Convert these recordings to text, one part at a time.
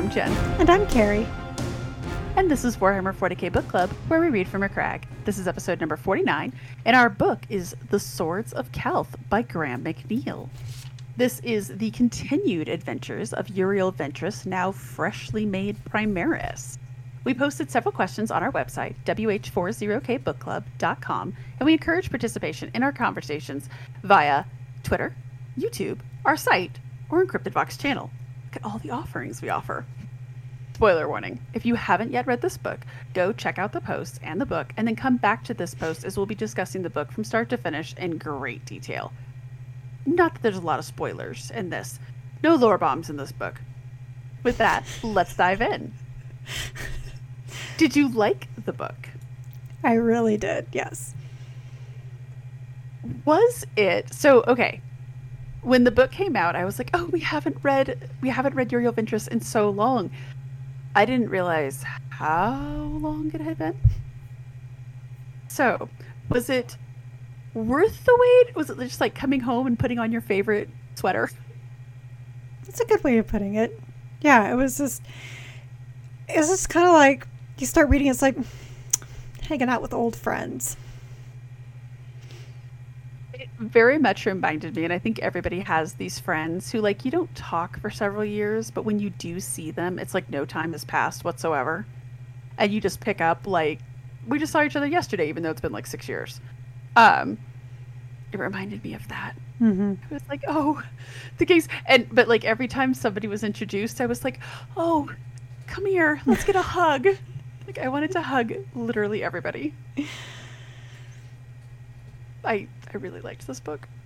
I'm Jen. And I'm Carrie. And this is Warhammer 40k Book Club, where we read from a crag. This is episode number 49, and our book is The Swords of Calth by Graham McNeill. This is the continued adventures of Uriel Ventris, now freshly made Primaris. We posted several questions on our website, wh40kbookclub.com, and we encourage participation in our conversations via Twitter, YouTube, our site, or Encrypted Vox channel. Look at all the offerings we offer. Spoiler warning if you haven't yet read this book, go check out the post and the book, and then come back to this post as we'll be discussing the book from start to finish in great detail. Not that there's a lot of spoilers in this, no lore bombs in this book. With that, let's dive in. Did you like the book? I really did, yes. Was it so okay? When the book came out, I was like, "Oh, we haven't read we haven't read Uriel Ventris in so long." I didn't realize how long it had been. So, was it worth the wait? Was it just like coming home and putting on your favorite sweater? That's a good way of putting it. Yeah, it was just it's just kind of like you start reading it's like hanging out with old friends very much reminded me, and I think everybody has these friends who, like, you don't talk for several years, but when you do see them, it's like no time has passed whatsoever. And you just pick up, like, we just saw each other yesterday, even though it's been like six years. Um, it reminded me of that. Mm-hmm. I was like, oh, the case. And, but like, every time somebody was introduced, I was like, oh, come here, let's get a hug. Like, I wanted to hug literally everybody. I I really liked this book.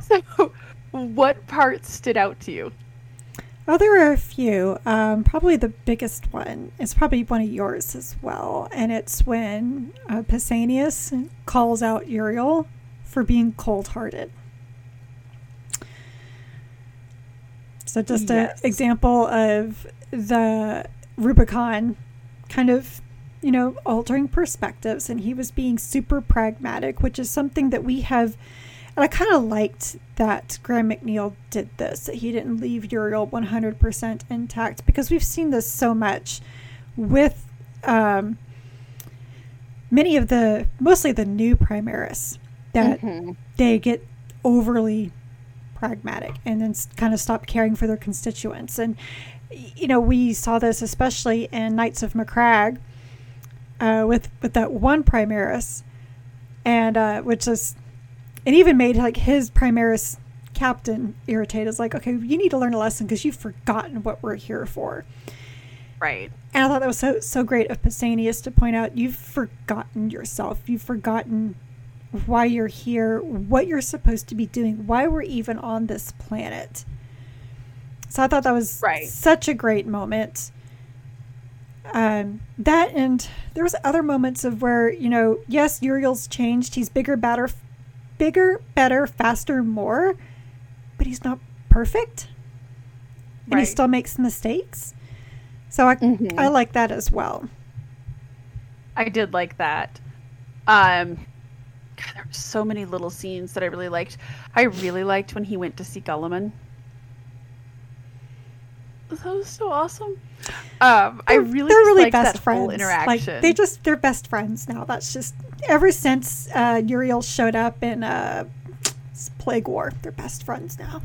So, what parts stood out to you? Oh, there were a few. Um, probably the biggest one is probably one of yours as well, and it's when uh, Pausanias calls out Uriel for being cold-hearted. So, just yes. an example of the Rubicon kind of you know, altering perspectives, and he was being super pragmatic, which is something that we have. And I kind of liked that Graham McNeill did this, that he didn't leave Uriel 100% intact, because we've seen this so much with um, many of the, mostly the new Primaris, that mm-hmm. they get overly pragmatic and then kind of stop caring for their constituents. And, you know, we saw this especially in Knights of Macragge uh, with with that one Primaris, and uh, which is, it even made like his Primaris captain irritated. It's like, okay, you need to learn a lesson because you've forgotten what we're here for. Right. And I thought that was so so great of Pausanias to point out you've forgotten yourself. You've forgotten why you're here, what you're supposed to be doing, why we're even on this planet. So I thought that was right. such a great moment um, that and there was other moments of where you know yes uriel's changed. He's bigger better bigger better faster more but he's not perfect. And right. he still makes mistakes. So i mm-hmm. i like that as well. I did like that. Um God, there were so many little scenes that i really liked. I really liked when he went to see Guilliman that was so awesome. Um, I really they're really best friends. Interaction. Like they just they're best friends now. That's just ever since uh, Uriel showed up in uh, Plague War, they're best friends now.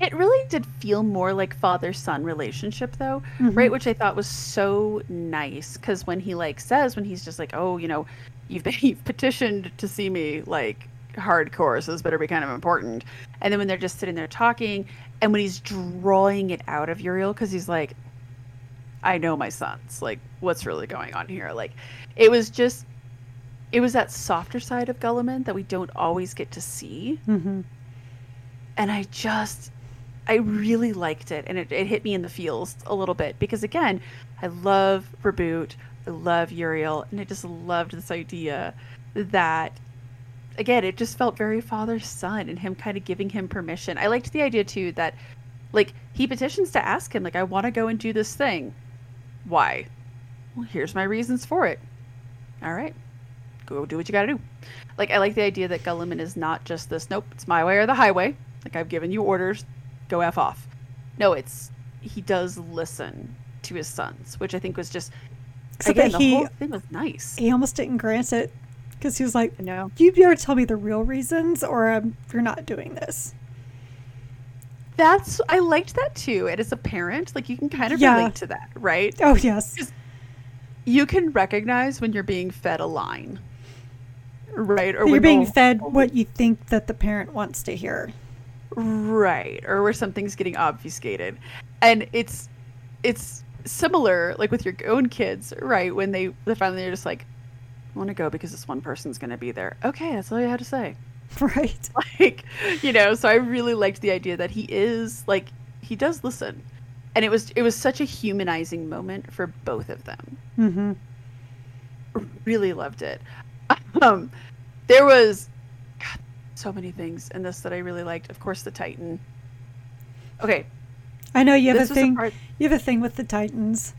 It really did feel more like father son relationship though, mm-hmm. right? Which I thought was so nice because when he like says when he's just like, oh, you know, you've been you've petitioned to see me like hardcore, so this better be kind of important. And then when they're just sitting there talking, and when he's drawing it out of Uriel, because he's like, I know my sons. Like, what's really going on here? Like, it was just, it was that softer side of Guilliman that we don't always get to see. Mm-hmm. And I just, I really liked it. And it, it hit me in the feels a little bit because, again, I love Reboot. I love Uriel. And I just loved this idea that again, it just felt very father son and him kind of giving him permission. I liked the idea too that like he petitions to ask him like I want to go and do this thing. Why? Well, here's my reasons for it. All right. Go do what you got to do. Like I like the idea that Guilliman is not just this nope, it's my way or the highway. Like I've given you orders, go f off. No, it's he does listen to his sons, which I think was just Except again that the he whole thing was nice. he almost didn't grant it because he was like, No. "You better tell me the real reasons, or um, you're not doing this." That's I liked that too. And as a parent, like you can kind of Yeah. relate to that, right? Oh yes, You can recognize when you're being fed a line. Right? Or you're being fed what you think that the parent wants to hear. Right. Or where something's getting obfuscated. And it's it's similar like with your own kids, right? When they they finally they're just like, I want to go because this one person's gonna be there. Okay, that's all you had to say. Right. like you know so i really liked the idea that he is like he does listen and it was it was such a humanizing moment for both of them Mm-hmm. really loved it um there was God, so many things in this that i really liked of course the titan okay I know you have this a thing. part You have a thing with the Titans.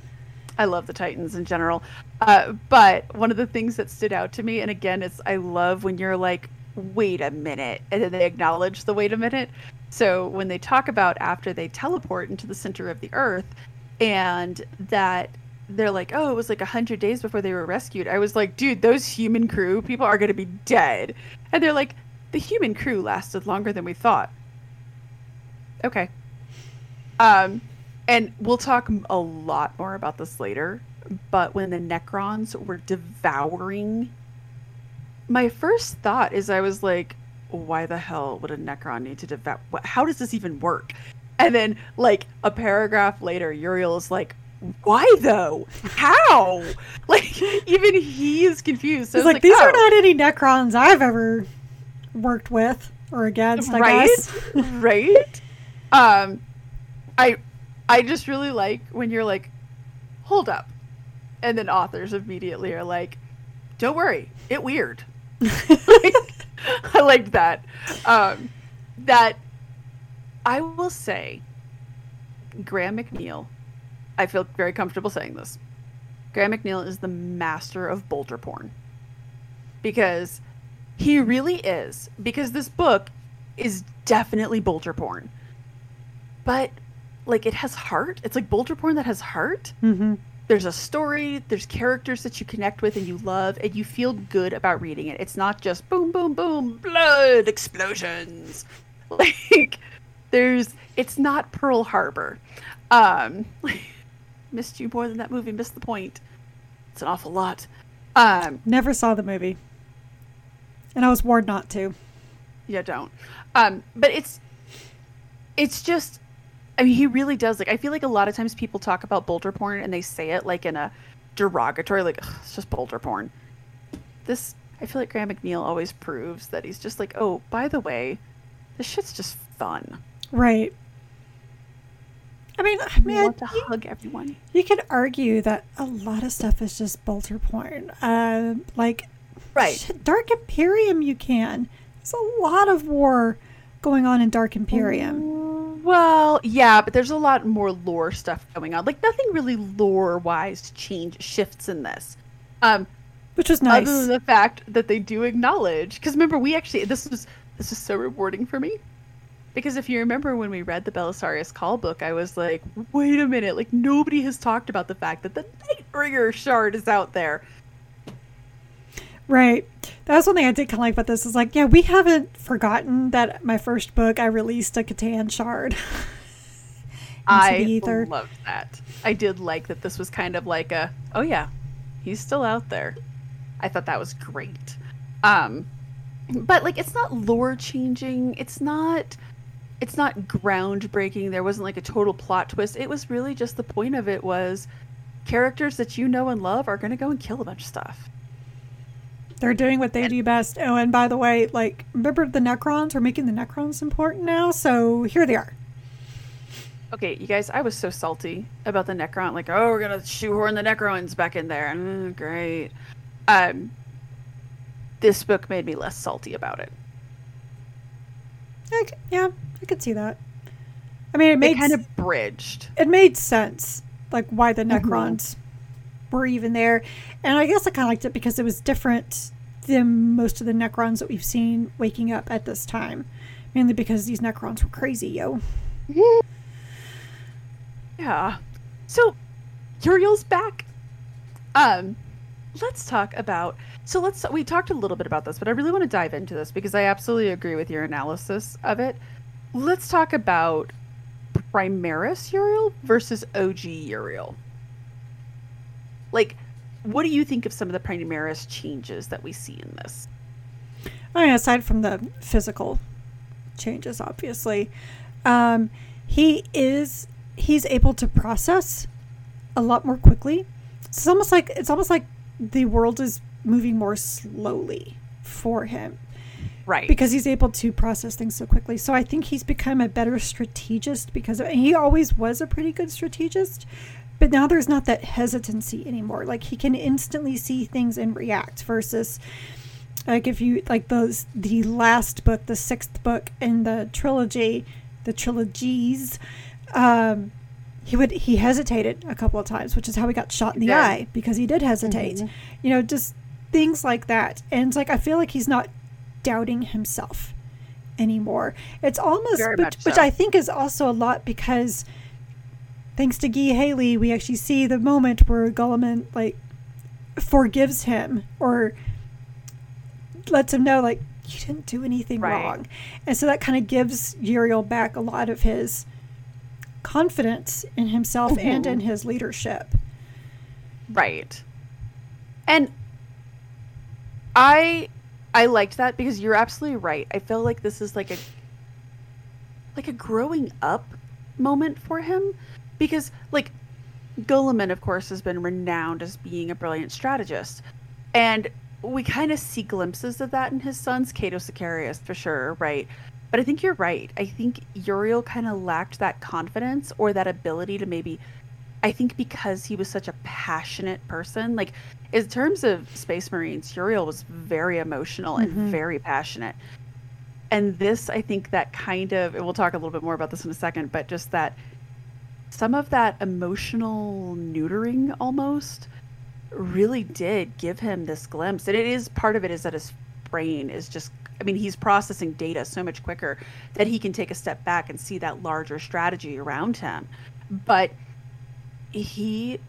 I love the Titans in general. Uh, but one of the things that stood out to me, and again, it's I love when you're like, wait a minute, and then they acknowledge the wait a minute. So when they talk about after they teleport into the center of the earth, and that they're like, oh, it was like a hundred days before they were rescued. I was like, dude, those human crew people are gonna be dead, and they're like, the human crew lasted longer than we thought. Okay. Um, and we'll talk a lot more about this later. But when the Necrons were devouring, my first thought is I was like, why the hell would a Necron need to devour? How does this even work? And then, like a paragraph later, Uriel is like, "Why though? How?" Like even he is confused. So It's it's like, these oh, are not any Necrons I've ever worked with or against. I right guess. right um i i just really like when you're like hold up. And then authors immediately are like don't worry it weird. I liked that. Um that i will say graham mcneill i feel very comfortable saying this. Graham mcneill is the master of bolter porn. Because he really is. Because this book is definitely bolter porn. But like it has heart. It's like bolter porn that has heart. Mm-hmm. there's a story there's characters that you connect with and you love and you feel good about reading it. It's not just boom boom boom blood explosions. Like there's it's not pearl harbor. Um missed you more than that movie missed the point. It's an awful lot. Um Never saw the movie, and I was warned not to. yeah don't. Um but it's it's just i mean he really does like i feel like a lot of times people talk about bolter porn and they say it like in a derogatory like "Ugh, it's just bolter porn this i feel like graham mcneill always proves that he's just like oh by the way this shit's just fun Right. I mean, i man, want to you, hug everyone you could argue that a lot of stuff is just bolter porn. Um, like, shit, Dark Imperium, you can. There's a lot of war going on in Dark Imperium. Well yeah but there's a lot more lore stuff going on like nothing really lore wise change shifts in this um which was nice. Other than the fact that they do acknowledge, because remember, we actually this was this is so rewarding for me, because if you remember when we read the Belisarius Cawl book, I was like, wait a minute, like nobody has talked about the fact that the Nightbringer shard is out there. Right. That was one thing I did kind of like about this. Is like, yeah, we haven't forgotten that my first book I released a C'tan shard. I loved that. I did like that this was kind of like a, oh yeah, he's still out there. I thought that was great. Um, but like it's not lore changing. It's not. It's not groundbreaking. There wasn't like a total plot twist. It was really just the point of it was characters that you know and love are going to go and kill a bunch of stuff. They're doing what they do best. Oh, and by the way, like, remember the Necrons? We're making the Necrons important now, so here they are. Okay, you guys, I was so salty about the Necron. Like, oh, we're gonna shoehorn the Necrons back in there. Mm, great. Um, this book made me less salty about it. I yeah, I could see that. I mean, it made It kind of bridged. it made sense, like why the Mhm. Necrons were even there, and I guess I kind of liked it because it was different than most of the Necrons that we've seen waking up at this time, mainly because these Necrons were crazy, yo. Yeah. So Uriel's back. Um, let's talk about. So let's. We talked a little bit about this, but I really want to dive into this because I absolutely agree with your analysis of it. Let's talk about Primaris Uriel versus OG Uriel. Like, what do you think of some of the Primaris changes that we see in this? I mean, aside from the physical changes, obviously, um, he is he's able to process a lot more quickly. It's almost like it's almost like the world is moving more slowly for him. Right. Because he's able to process things so quickly. So I think he's become a better strategist because of, he always was a pretty good strategist, but now there's not that hesitancy anymore. Like he can instantly see things and react versus like if you like those the last book, the sixth book in the trilogy, the trilogies, um, he would he hesitated a couple of times, which is how he got shot in the yeah. eye because he did hesitate. Mm-hmm. You know, just things like that. And it's like I feel like he's not doubting himself anymore. It's almost which, so. which I think is also a lot because thanks to Guy Haley, we actually see the moment where Guilliman like forgives him or lets him know like you didn't do anything right. wrong. And so that kind of gives Uriel back a lot of his confidence in himself mm-hmm. and in his leadership. Right. And I I liked that because you're absolutely right. I feel like this is like a like a growing up moment for him because like Guilliman of course has been renowned as being a brilliant strategist. And we kind of see glimpses of that in his sons, Cato Sicarius for sure, right? But I think you're right. I think Uriel kind of lacked that confidence or that ability to maybe. I think because he was such a passionate person, like in terms of Space Marines, Uriel was very emotional and mm-hmm. very passionate. And this, I think, that kind of, and we'll talk a little bit more about this in a second, but just that some of that emotional neutering almost really did give him this glimpse. And it is part of it is that his brain is just I mean, he's processing data so much quicker that he can take a step back and see that larger strategy around him. But he,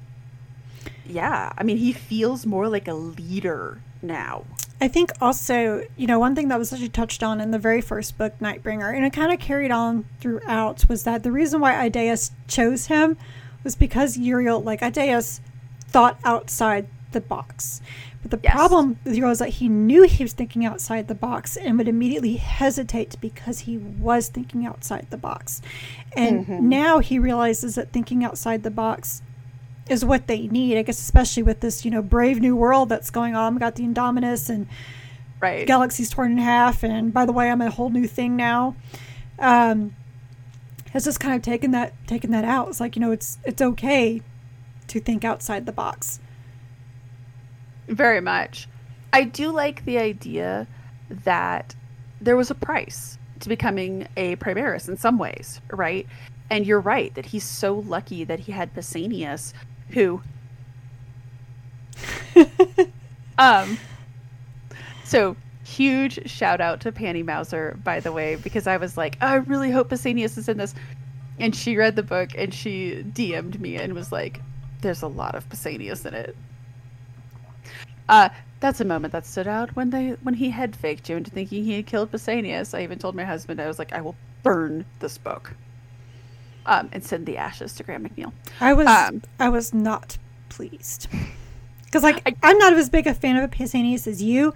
yeah, I mean, he feels more like a leader now. I think also, you know, one thing that was actually touched on in the very first book, Nightbringer, and it kind of carried on throughout, was that the reason why Idaeus chose him was because Uriel, like Idaeus, thought outside the box. But the yes. problem with Uriel is that he knew he was thinking outside the box and would immediately hesitate because he was thinking outside the box. And mm-hmm. now he realizes that thinking outside the box is what they need. I guess especially with this, you know, brave new world that's going on. We got the Indomitus and right. galaxies torn in half. And by the way, I'm a whole new thing now. Um, has just kind of taken that taken that out. It's like you know, it's it's okay to think outside the box. Very much. I do like the idea that there was a price to becoming a Primaris in some ways, right? And you're right that he's so lucky that he had Pausanias, who. um. So huge shout out to Panny Mauser, by the way, because I was like, oh, I really hope Pausanias is in this. And she read the book and she DM'd me and was like, there's a lot of Pausanias in it. Uh, that's a moment that stood out when they when he head faked you into thinking he had killed Pausanias. I even told my husband I was like, I will burn this book. Um, and send the ashes to Graham McNeill. I was um, I was not pleased because like I, am not as big a fan of Pausanias as you,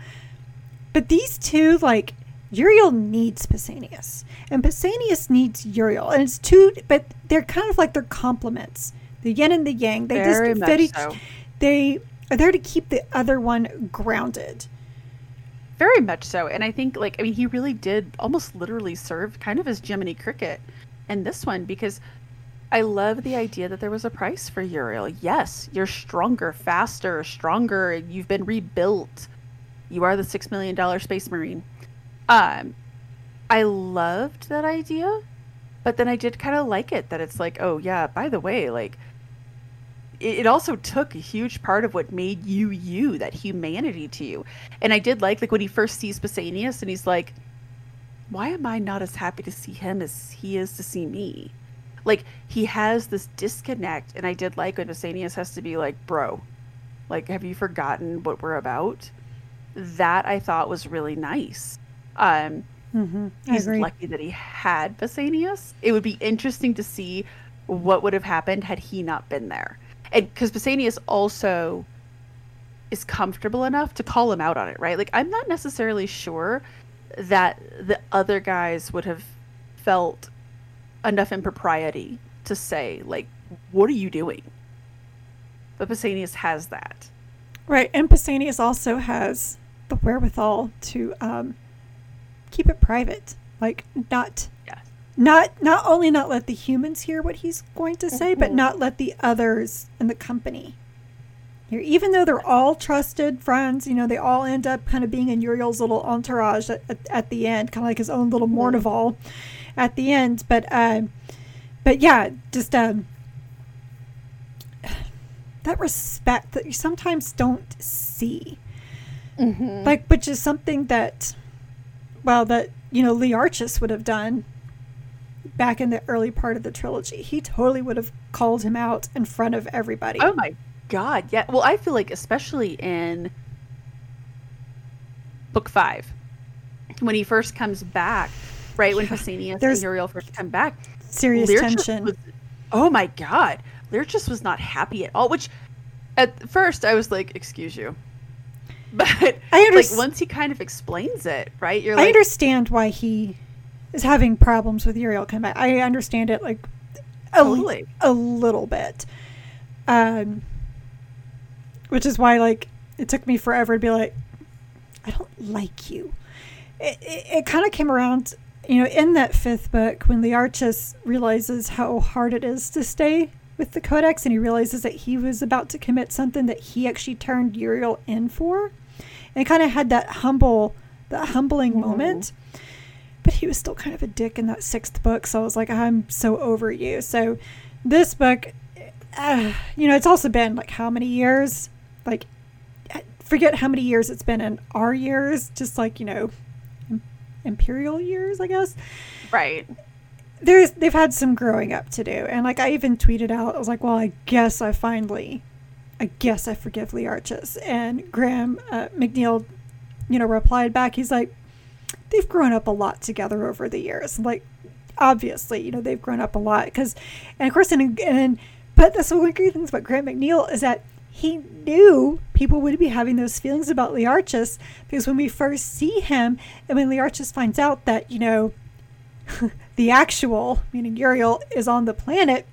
but these two like Uriel needs Pausanias and Pausanias needs Uriel, and it's two, but they're kind of like their complements, the yin and the yang. They Very just fit each. So. They are there to keep the other one grounded. Very much so. And I think, like, I mean, he really did almost literally serve kind of as Jiminy Cricket in this one because I love the idea that there was a price for Uriel. Yes, you're stronger, faster, stronger. You've been rebuilt. You are the $6 million Space Marine. Um, I loved that idea, but then I did kind of like it that it's like, oh, yeah, by the way, like, it also took a huge part of what made you you that humanity to you and i did like like when he first sees Pausanias and he's like why am i not as happy to see him as he is to see me Like he has this disconnect, and I did like when Pausanias has to be like, "Bro, like, have you forgotten what we're about?" That I thought was really nice. Um, Mm-hmm. he's lucky that he had Pausanias. It would be interesting to see what would have happened had he not been there, and because Pausanias also is comfortable enough to call him out on it, right? Like, I'm not necessarily sure that the other guys would have felt enough impropriety to say, like, what are you doing? But Pausanias has that. Right, and Pausanias also has the wherewithal to um, keep it private, like not not not only not let the humans hear what he's going to say, but Mhm. not let the others in the company. Even though they're all trusted friends, you know, they all end up kind of being in Uriel's little entourage at, at, at the end, kind of like his own little Mornival at the end. But um, but yeah, just um, that respect that you sometimes don't see Mm-hmm. like which is something that well that you know learchus would have done back in the early part of the trilogy he totally would have called him out in front of everybody Oh my god, yeah. Well, I feel like especially in book five, when he first comes back, right when Pausanias and Uriel first come back, serious Learchus tension was- oh my god, Learchus was not happy at all. Which, at first, I was like, "Excuse you," but I like once he kind of explains it, right? You're i like, understand why he is having problems with uriel come back i understand it like a, Totally. a little bit um which is why like it took me forever to be like i don't like you. It, it, it kind of came around you know in that fifth book when the learchus realizes how hard it is to stay with the codex and he realizes that he was about to commit something that he actually turned uriel in for. And kind of had that humble that humbling Mhm. moment. But he was still kind of a dick in that sixth book so i was like i'm so over you. So this book uh, you know it's also been like how many years like forget how many years it's been in our years just like you know imperial years i guess. Right. there's they've had some growing up to do. And like i even tweeted out i was like well i guess i finally i guess i forgive Learchus. And graham uh, mcneill you know replied back. He's like they've grown up a lot together over the years. Like obviously you know they've grown up a lot because and of course and, and but that's one of the great things about graham mcneill is that he knew people would be having those feelings about Learchus because when we first see him and when Learchus finds out that you know the actual, meaning Uriel, is on the planet,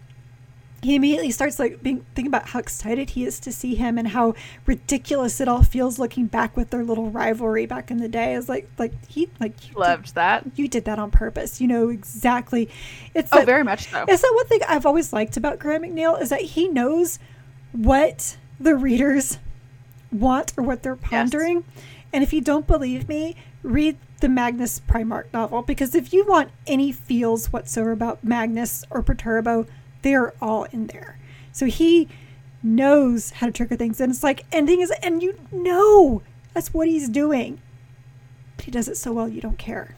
he immediately starts like being thinking about how excited he is to see him and how ridiculous it all feels looking back with their little rivalry back in the day. Is like like he like you did, Loved that. you did that on purpose. You know exactly. It's Oh, that- very much so. it's that one thing I've always liked about Graham McNeill is that he knows what the readers want or what they're pondering. And if you don't believe me, read the Magnus Primarch novel because if you want any feels whatsoever about Magnus or Perturbo, they're all in there. So he knows how to trigger things, and it's like, ending is, and you know that's what he's doing. But he does it so well, you don't care.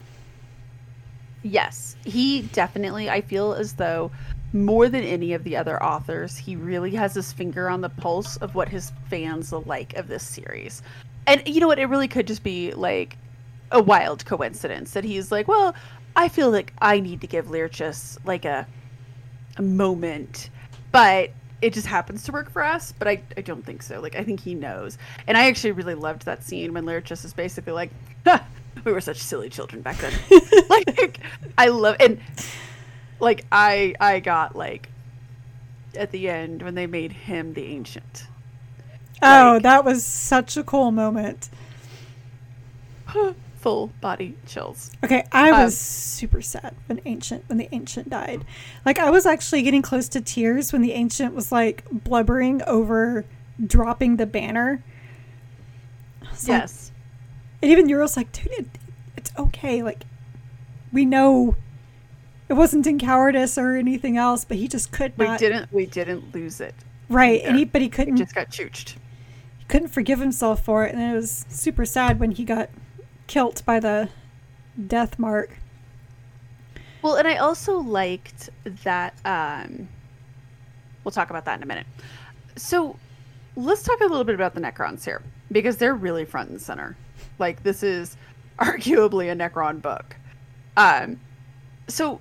Yes, he definitely, I feel as though more than any of the other authors, he really has his finger on the pulse of what his fans like of this series. And you know what? It really could just be like a wild coincidence that he's like, well, I feel like I need to give Learchus like a, a moment, but it just happens to work for us. But I, I don't think so. Like, I think he knows. And I actually really loved that scene when Learchus is basically like, "Ha, we were such silly children back then. like, I love and like I I got like at the end when they made him the ancient. Oh, Like- that was such a cool moment. Full body chills. Okay, I Um, was super sad when ancient when the ancient died. Like I was actually getting close to tears when the ancient was like blubbering over dropping the banner. Was like- Yes. and even Euro's like, dude, it, it's okay. Like we know it wasn't in cowardice or anything else, but he just could not. we didn't we didn't lose it. right, and he but he couldn't just got chooched. he couldn't forgive himself for it, and it was super sad when he got killed by the death mark. Well, and I also liked that. Um, we'll talk about that in a minute. So, let's talk a little bit about the Necrons here because they're really front and center. Like this is arguably a Necron book. Um, so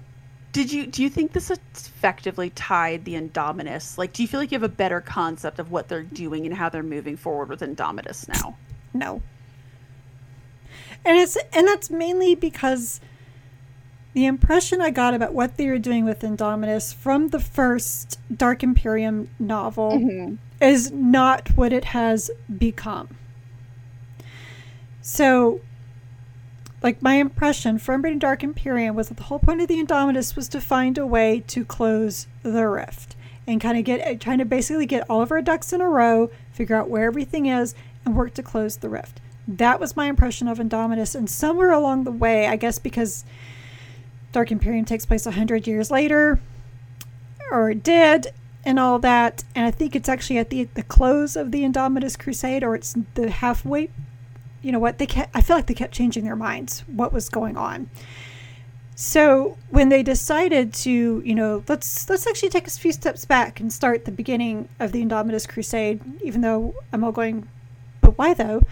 did you do you think this effectively tied the Indomitus? Like, do you feel like you have a better concept of what they're doing and how they're moving forward with Indomitus now? No. And it's and that's mainly because the impression I got about what they were doing with Indomitus from the first Dark Imperium novel mm-hmm. is not what it has become. So like my impression from reading Dark Imperium was that the whole point of the Indomitus was to find a way to close the rift and kind of get eh, trying to basically get all of our ducks in a row, figure out where everything is, and work to close the rift. That was my impression of Indomitus, and somewhere along the way, I guess because Dark Imperium takes place hundred years later, or it did, and all that, and I think it's actually at the the close of the Indomitus Crusade, or it's the halfway you know what they kept i feel like they kept changing their minds what was going on. So when they decided to you know let's let's actually take a few steps back and start the beginning of the indomitus crusade even though i'm all going but why though?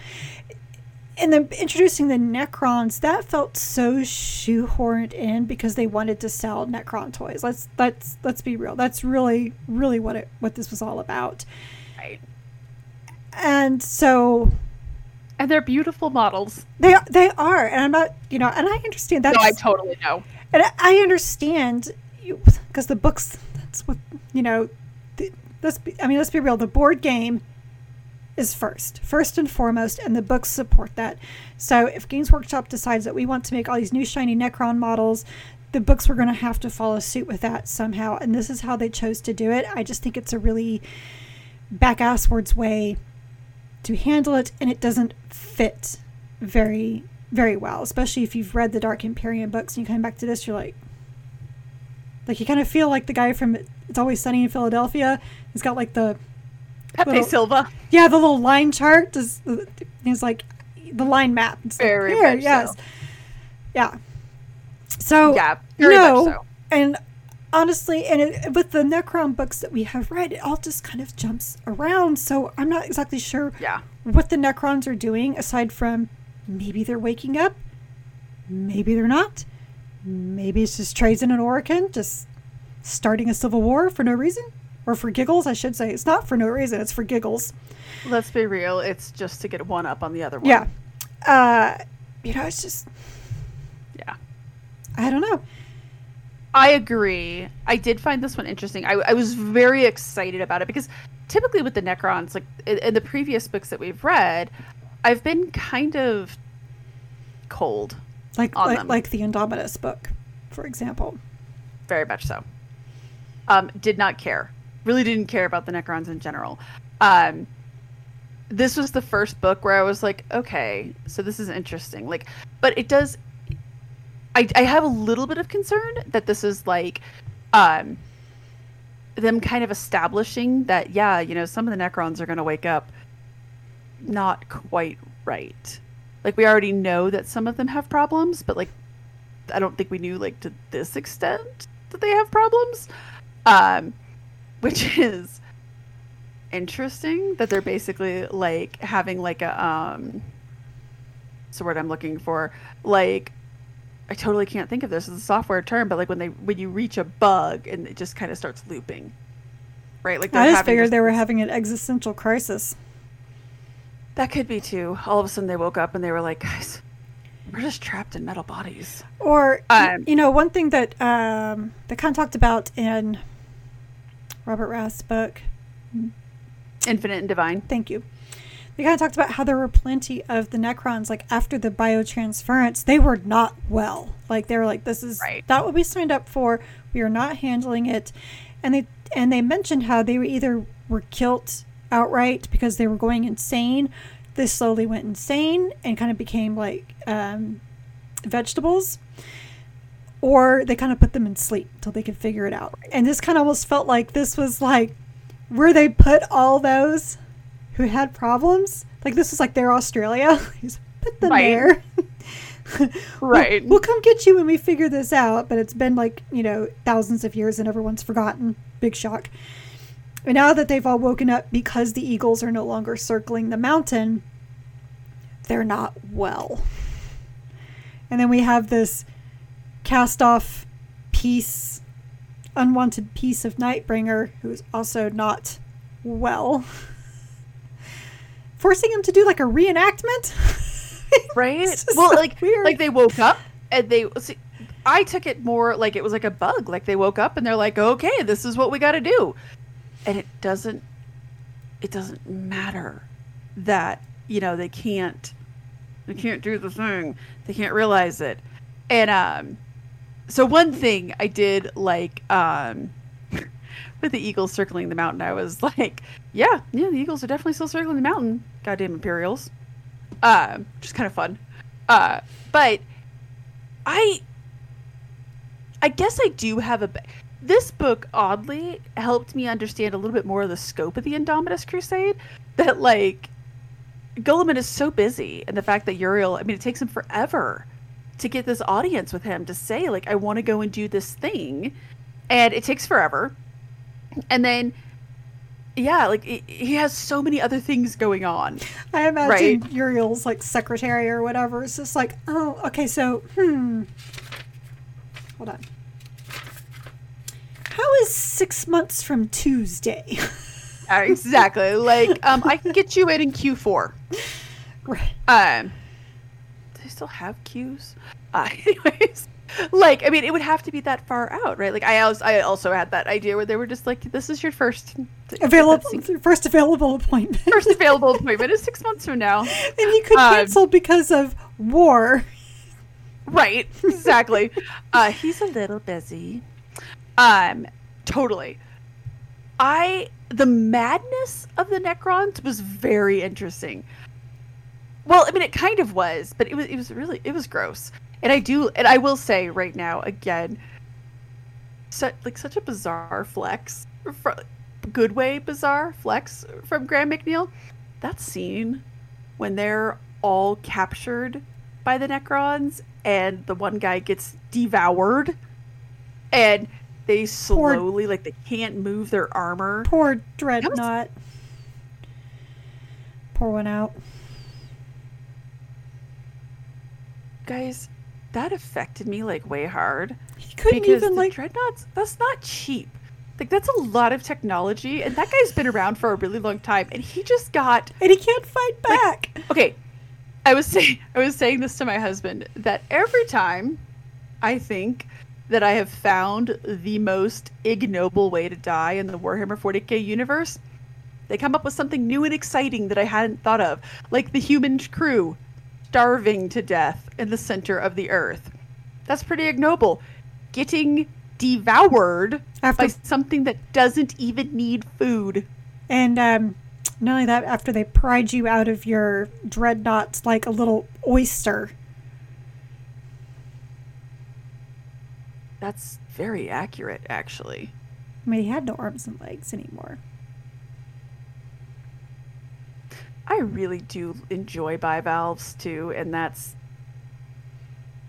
And then introducing the necrons that felt so shoehorned in because they wanted to sell necron toys. Let's let's let's be real. That's really really what it what this was all about. Right. And so and they're beautiful models. They they are, and I'm not, you know, and I understand that. No, I totally know, and I understand because the books. That's what you know. The, let's be, I mean, let's be real. The board game is first, first and foremost, and the books support that. So if Games Workshop decides that we want to make all these new shiny Necron models, the books were going to have to follow suit with that somehow, and this is how they chose to do it. I just think it's a really back asswards way to handle it, and it doesn't fit very very well. Especially if you've read the Dark Imperium books and you come back to this, you're like, like you kind of feel like the guy from It's Always Sunny in Philadelphia. He's got like the Pepe little, Silvia. Yeah, the little line chart. Just uh, he's like the line map. It's very like, here, yes, so. yeah. So yeah, very no, so. and honestly, and it, with the Necron books that we have read, it all just kind of jumps around. So I'm not exactly sure yeah. what the Necrons are doing aside from maybe they're waking up, maybe they're not. Maybe it's just Trazyn and Orikan just starting a civil war for no reason. Or for giggles, I should say. It's not for no reason, it's for giggles. Let's be real, it's just to get one up on the other one. Yeah. Uh, you know, it's just. Yeah. I don't know. I agree. I did find this one interesting. I, I was very excited about it because typically with the Necrons, like in, in the previous books that we've read, I've been kind of cold. Like like, like, the Indomitus book, for example. Very much so. Um, did not care. Really didn't care about the Necrons in general. Um, this was the first book where I was like, okay, so this is interesting. Like, but it does I, I have a little bit of concern that this is like um them kind of establishing that yeah you know some of the necrons are going to wake up not quite right. Like we already know that some of them have problems but like i don't think we knew like to this extent that they have problems um which is interesting that they're basically like having like a um word i'm looking for? Like I totally can't think of this as a software term, but like when they when you reach a bug and it just kind of starts looping, right? Like I just figured they were having an existential crisis. That could be too. All of a sudden they woke up and they were like, guys, we're just trapped in metal bodies. Or um, you know, one thing that um, they kind of talked about in Robert Rath's book, Infinite and Divine. Thank you they kind of talked about how there were plenty of the Necrons, like after the biotransference, they were not well. Like they were like, this is right. not what we signed up for. We are not handling it. And they and they mentioned how they were either were killed outright because they were going insane. They slowly went insane and kind of became like um, vegetables or they kind of put them in sleep until they could figure it out. And this kind of almost felt like this was like where they put all those who had problems. Like this is like their Australia. He's put them right. there. Right. we'll, we'll come get you when we figure this out, but it's been like, you know, thousands of years and everyone's forgotten. Big shock. And now that they've all woken up because the eagles are no longer circling the mountain, they're not well. And then we have this cast off piece, unwanted piece of Nightbringer, who's also not well. Forcing him to do like a reenactment. right? Well, so like weird. like they woke up and they see, I took it more like it was like a bug. Like they woke up and they're like, "Okay, this is what we got to do." And it doesn't it doesn't matter that, you know, they can't they can't do the thing. They can't realize it. And um so one thing I did like um with the eagles circling the mountain, I was like, yeah, yeah, the eagles are definitely still circling the mountain. Goddamn Imperials. Um, just kind of fun. Uh, but I, I guess I do have a. This book oddly helped me understand a little bit more of the scope of the Indomitus Crusade. That like, Guilliman is so busy, and the fact that Uriel. I mean, it takes him forever to get this audience with him to say like, I want to go and do this thing, and it takes forever. And then, yeah, like it, he has so many other things going on. I imagine Right. Uriel's like secretary or whatever. It's just like, oh, okay, so, hmm. Hold on. How is six months from Tuesday? Uh, exactly. Like, um, I can get you in in Q4. right. Um, do they still have Qs? Uh, anyways, like, I mean, it would have to be that far out, right? Like, I also, I also had that idea where they were just like, "This is your first Available, first available appointment. first available appointment is six months from now." and he could Um, cancel because of war. Right, exactly. uh, he's a little busy. Um, totally. I the madness of the Necrons was very interesting. Well, I mean, it kind of was, but it was it was really it was gross. And I do, and I will say right now again, such like such a bizarre flex, good way bizarre flex from Graham McNeill. That scene when they're all captured by the Necrons and the one guy gets devoured and they slowly like they can't move their armor. Poor Dreadnought. Pour one out. Guys, that affected me like way hard. He couldn't because even the like dreadnoughts that's not cheap. Like that's a lot of technology and that guy's been around for a really long time and he just got and he can't fight back. okay i was saying i was saying this to my husband that every time i think that i have found the most ignoble way to die in the warhammer 40k universe they come up with something new and exciting that i hadn't thought of like the human crew starving to death in the center of the earth that's pretty ignoble getting devoured After by something that doesn't even need food And um, not only that, after they pried you out of your dreadnoughts like a little oyster. that's very accurate actually I mean, he had no arms and legs anymore. I really do enjoy bivalves too, and that's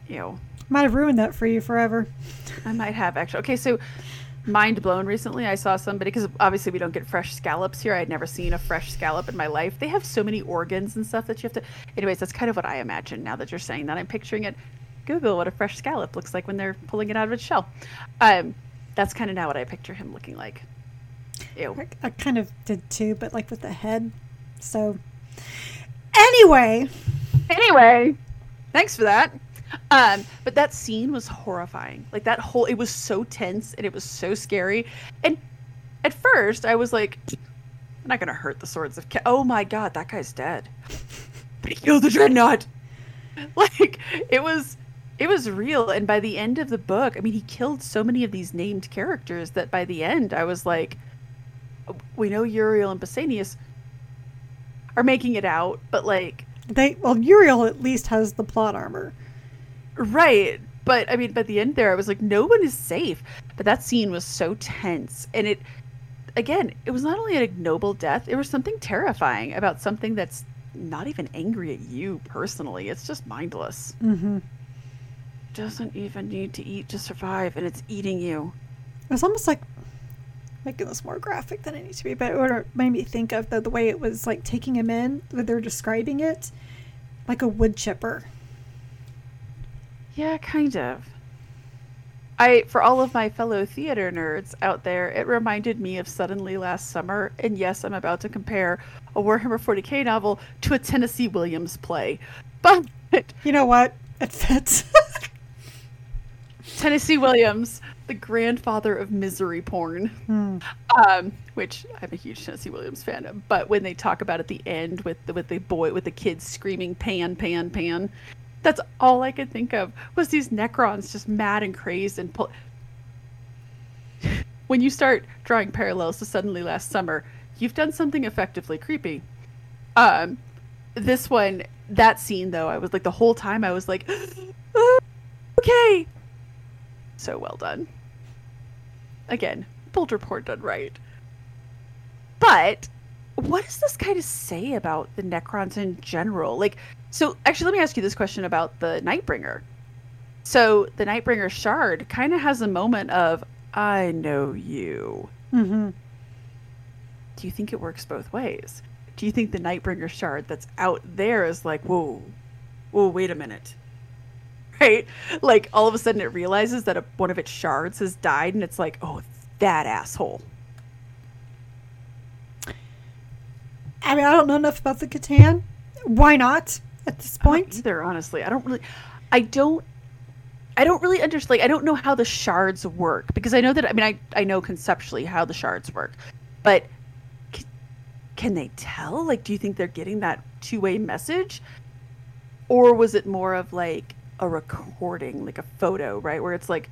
you know Might have ruined that for you forever. I might have actually. Okay, so mind blown recently. I saw somebody because obviously we don't get fresh scallops here. I had never seen a fresh scallop in my life. They have so many organs and stuff that you have to. Anyways, that's kind of what I imagine now that you're saying that. I'm picturing it. Google what a fresh scallop looks like when they're pulling it out of its shell. Um, that's kind of now what I picture him looking like. Ew. I, I kind of did too, but like with the head. So, anyway, anyway, thanks for that. Um, but that scene was horrifying. Like that whole, it was so tense and it was so scary. And at first, I was like, "I'm not gonna hurt the swords of." Ca- oh my god, that guy's dead. But he killed the dreadnought. Like it was, it was real. And by the end of the book, I mean, he killed so many of these named characters that by the end, I was like, we know Uriel and Pausanias are making it out, but like they well, Uriel at least has the plot armor. Right. But I mean, by the end there, I was like, no one is safe. But that scene was so tense. And it, again, it was not only an ignoble death, it was something terrifying about something that's not even angry at you personally. It's just mindless. Mm-hmm. Doesn't even need to eat to survive, and it's eating you. It was almost like making this more graphic than it needs to be, but what it made me think of the, the way it was like taking him in, that they're describing it like a wood chipper. Yeah, kind of. I, for all of my fellow theater nerds out there, it reminded me of Suddenly Last Summer. And yes, I'm about to compare a Warhammer 40k novel to a Tennessee Williams play. But you know what? It fits. Tennessee Williams, the grandfather of misery porn, Hmm. um, which I'm a huge Tennessee Williams fan of. But when they talk about at the end with the, with the boy with the kids screaming "pan, pan, pan," that's all I could think of was these Necrons just mad and crazed and pull. when you start drawing parallels to Suddenly Last Summer, you've done something effectively creepy. Um, this one, that scene though, I was like the whole time I was like, okay, so well done. Again, Boulder Report done right. But what does this kind of say about the Necrons in general? Like, so actually, let me ask you this question about the Nightbringer. So the Nightbringer shard kind of has a moment of, I know you. Mm-hmm. Do you think it works both ways? Do you think the Nightbringer shard that's out there is like, whoa, whoa, wait a minute? Right? Like all of a sudden it realizes that a, one of its shards has died and it's like, oh, that asshole. I mean, I don't know enough about the C'tan. Why not at this point? either, honestly. I don't really, I don't, I don't really understand. Like, I don't know how the shards work because I know that. I mean, I I know conceptually how the shards work, but c- can they tell? Like, do you think they're getting that two way message, or was it more of like a recording, like a photo, right? Where it's like,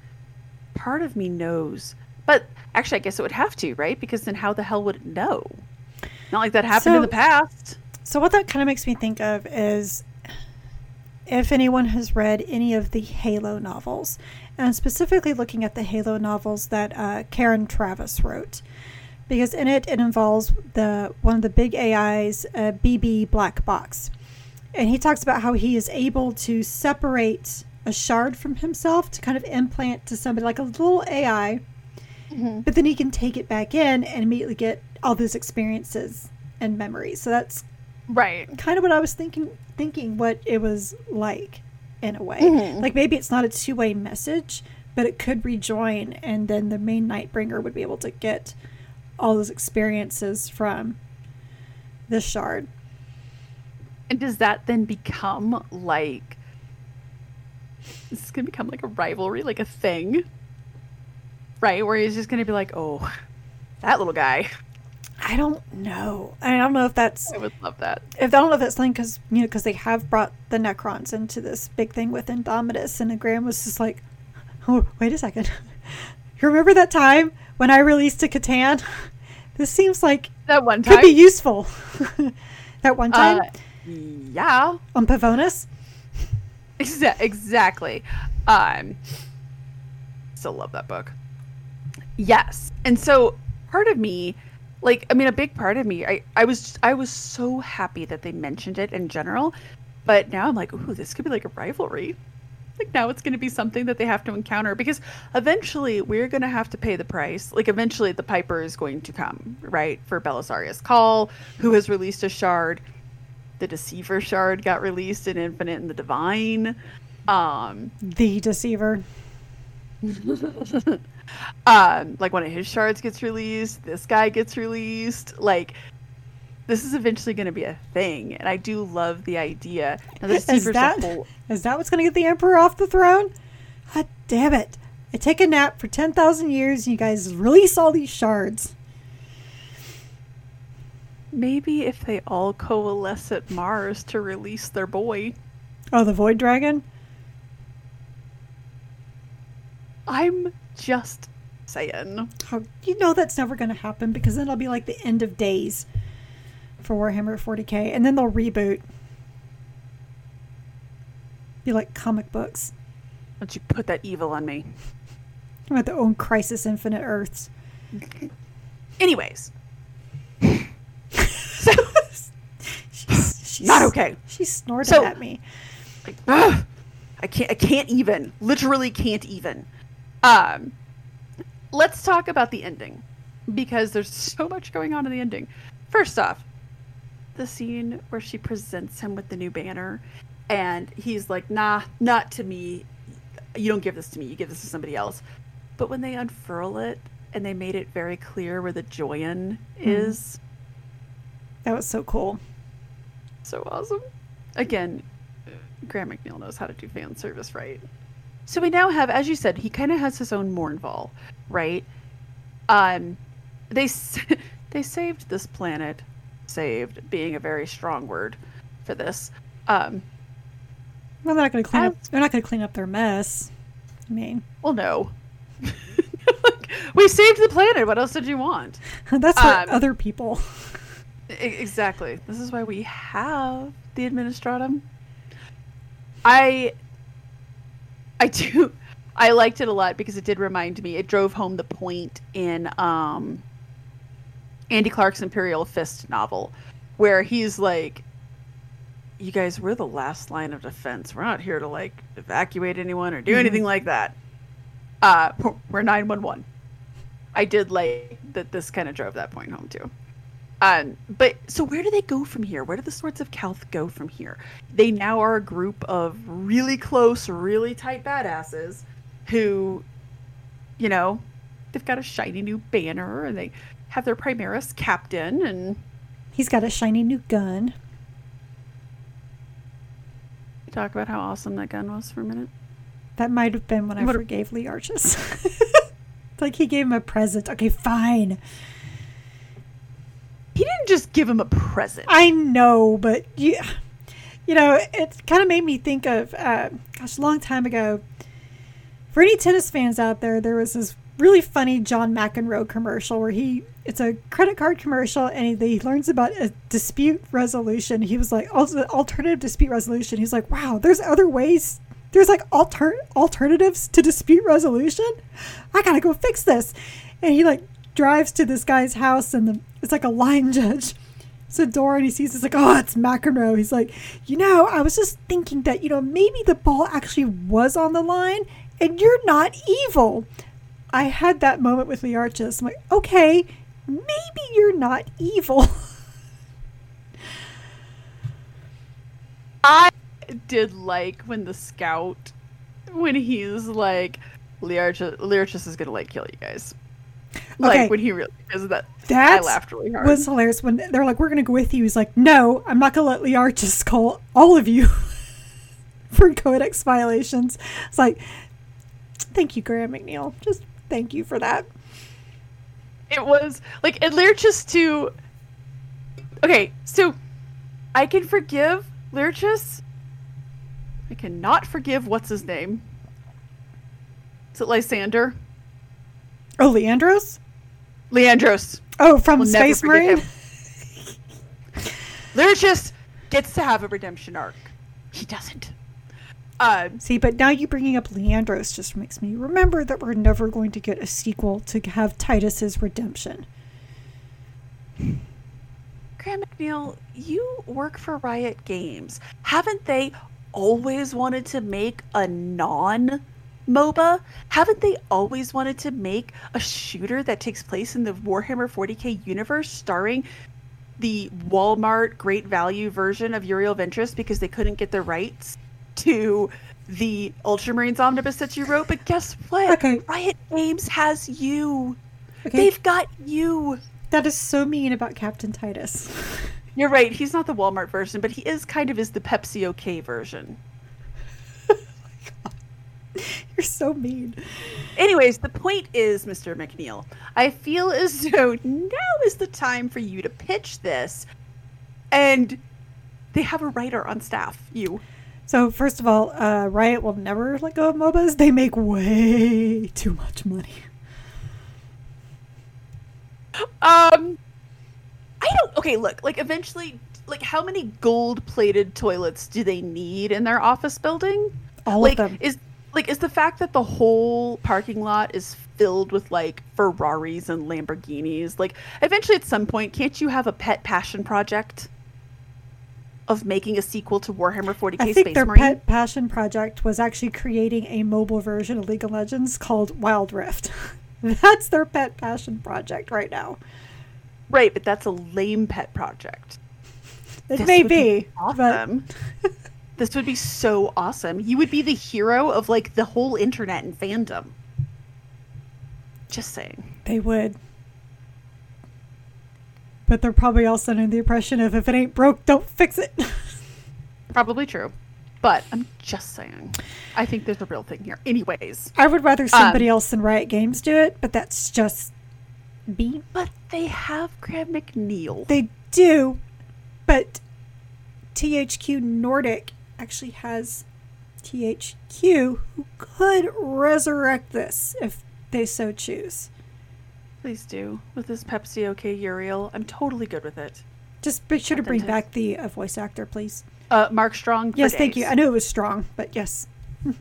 part of me knows, but actually, I guess it would have to, right? Because then how the hell would it know? Not like that happened in the past. So what that kind of makes me think of is if anyone has read any of the Halo novels, and specifically looking at the Halo novels that uh, Karen Traviss wrote, because in it it involves the one of the big AIs, uh, BB Black Box, and he talks about how he is able to separate a shard from himself to kind of implant to somebody like a little AI, but then he can take it back in and immediately get all those experiences and memories. So that's Right. kind of what I was thinking thinking what it was like in a way. Mhm. Like maybe it's not a two way message, but it could rejoin and then the main Nightbringer would be able to get all those experiences from this shard. And does that then become like this is gonna become like a rivalry, like a thing? Right? Where he's just gonna be like, Oh, that little guy. I don't know. I don't know if that's I would love that. if I don't know if that's something because you know because they have brought the Necrons into this big thing with Indomitus, and the Graham was just like, "Oh, wait a second, you remember that time when I released a C'tan? This seems like That one time. could be useful." that one time uh, yeah. on Pavonis. Exa- exactly. Um still love that book. Yes. And so part of me like I mean a big part of me I I was I was so happy that they mentioned it in general, but now I'm like, "Ooh, this could be like a rivalry." Like now it's going to be something that they have to encounter because eventually we're going to have to pay the price. Like eventually the Piper is going to come, right? For Belisarius Cawl, who has released a shard. The Deceiver shard got released in Infinite and the Divine. Um, The Deceiver. um, like one of his shards gets released, this guy gets released. Like this is eventually going to be a thing, and I do love the idea. Now, the Is that whole- is that what's going to get the Emperor off the throne? God damn it! I take a nap for ten thousand years, and you guys release all these shards. Maybe if they all coalesce at Mars to release their boy. Oh, the Void Dragon. I'm just saying. Oh, you know that's never going to happen because then it'll be like the end of days for Warhammer 40k, and then they'll reboot. Be like comic books. Don't you put that evil on me? With the own Crisis Infinite Earths. Anyways. So She's, She's, Not okay. She snorted So- at me. Like, ugh, I can't. I can't even. Literally can't even. Um, let's talk about the ending because there's so much going on in the ending. First off, the scene where she presents him with the new banner, and he's like, "Nah, not to me. You don't give this to me. You give this to somebody else." But when they unfurl it and they made it very clear where the Joyan is, That was so cool. so awesome. Again, Graham McNeill knows how to do fan service right. So we now have, as you said, he kind of has his own Mournival, right? Um, they they saved this planet, saved being a very strong word for this. Um, Well, they're not going to clean up. They're not going to clean up their mess. I mean, well, no, Like, we saved the planet. What else did you want? that's for Um, other people. Exactly. This is why we have the administratum. I I do I liked it a lot because it did remind me. It drove home the point in um Andy Clark's Imperial Fist novel where he's like you guys we're the last line of defense. We're not here to like evacuate anyone or do Mhm. anything like that. Uh we're 911. I did like that this kind of drove that point home too. Um, but so where do they go from here? Where do the Swords of Calth go from here? They now are a group of really close, really tight badasses who, you know, they've got a shiny new banner and they have their Primaris captain and He's got a shiny new gun. talk about how awesome that gun was for a minute. That might have been when I What a- forgave Learchus. it's like he gave him a present. Okay, fine. He didn't just give him a present. I know, but you, you know, it kind of made me think of, uh, gosh, a long time ago. For any tennis fans out there, there was this really funny John McEnroe commercial where he, it's a credit card commercial, and he, he learns about a dispute resolution. He was like, also alternative dispute resolution. He's like, wow, there's other ways. There's like alter- alternatives to dispute resolution. I gotta go fix this. And he like drives to this guy's house, and the, it's like a line judge it's a door and he sees it's like, oh, it's McEnroe. He's like, you know, I was just thinking that, you know, maybe the ball actually was on the line and you're not evil. I had that moment with the Learchus. I'm like, okay, maybe you're not evil. I did like when the scout, when he's like, Learchus is gonna like kill you guys. Like Okay. when he really because that That I laughed really hard. was hilarious when they're like, we're going to go with you. He's like, no, I'm not going to let Learchus call all of you for codex violations. It's like, thank you, Graham McNeill. Just thank you for that. it was like and Learchus to Okay, so I can forgive Learchus. I cannot forgive what's his name. Is it Lysander? Oh, Leandros? Leandros. Oh, from Space Marine? Learchus gets to have a redemption arc. He doesn't. Um, See, but now you bringing up Leandros just makes me remember that we're never going to get a sequel to have Titus's redemption. Graham McNeill, you work for Riot Games. Haven't they always wanted to make a non MOBA? Haven't they always wanted to make a shooter that takes place in the Warhammer 40k universe starring the Walmart Great Value version of Uriel Ventris because they couldn't get the rights to the Ultramarines omnibus that you wrote? But guess what? Okay. Riot Games has you. Okay, They've got you. that is so mean about Captain Titus. You're right. He's not the Walmart version, but he is kind of is the Pepsi OK version. You're so mean. Anyways, the point is, Mr. McNeill, I feel as though now is the time for you to pitch this, and they have a writer on staff. You. So, first of all, uh, Riot will never let go of MOBAs. They make way too much money. Um, I don't. Okay, look. Like eventually, like how many gold-plated toilets do they need in their office building? All like of them. is like is the fact that the whole parking lot is filled with like Ferraris and Lamborghinis like eventually at some point can't you have a pet passion project of making a sequel to Warhammer 40k I think Space their Marine. pet passion project was actually creating a mobile version of League of Legends called Wild Rift. That's their pet passion project right now. Right, but that's a lame pet project. It This may be, but Awesome. this would be so awesome. You would be the hero of like the whole internet and fandom. Just saying. they would. But they're probably also under the impression of if it ain't broke, don't fix it. Probably true. But I'm just saying. I think there's a real thing here. Anyways. I would rather somebody Um, else than Riot Games do it, but that's just me. But they have Graham McNeill. They do, but THQ Nordic actually has THQ who could resurrect this if they so choose. Please do. With this Pepsi OK Uriel, I'm totally good with it. Just be sure to bring back the uh, voice actor, please. Uh, Mark Strong. Yes, thank you. I knew it was strong, but yes,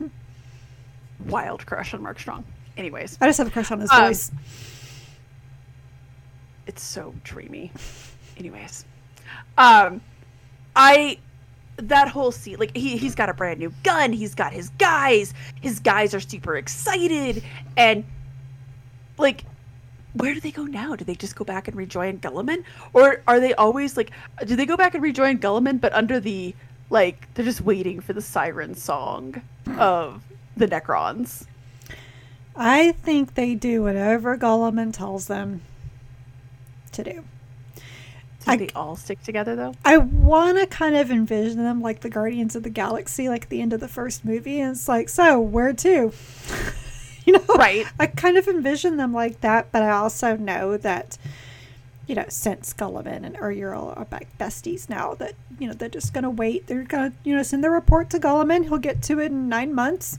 Wild crush on Mark Strong. Anyways, I just have a crush on his Um, voice. it's so dreamy. Anyways, um, I that whole scene, like he he's got a brand new gun. He's got his guys. His guys are super excited, and like, where do they go now? Do they just go back and rejoin Guilliman, or are they always like? Do they go back and rejoin Guilliman, but under the like they're just waiting for the siren song of the Necrons? I think they do whatever Gollum tells them to do. Do I- they all stick together though? I want to kind of envision them like the Guardians of the Galaxy, like the end of the first movie. And it's like, so where to? you know? Right. I kind of envision them like that, but I also know that, you know, since Guilliman and Uriel are back besties now, that, you know, they're just going to wait. They're going to, you know, send the report to Guilliman. He'll get to it in nine months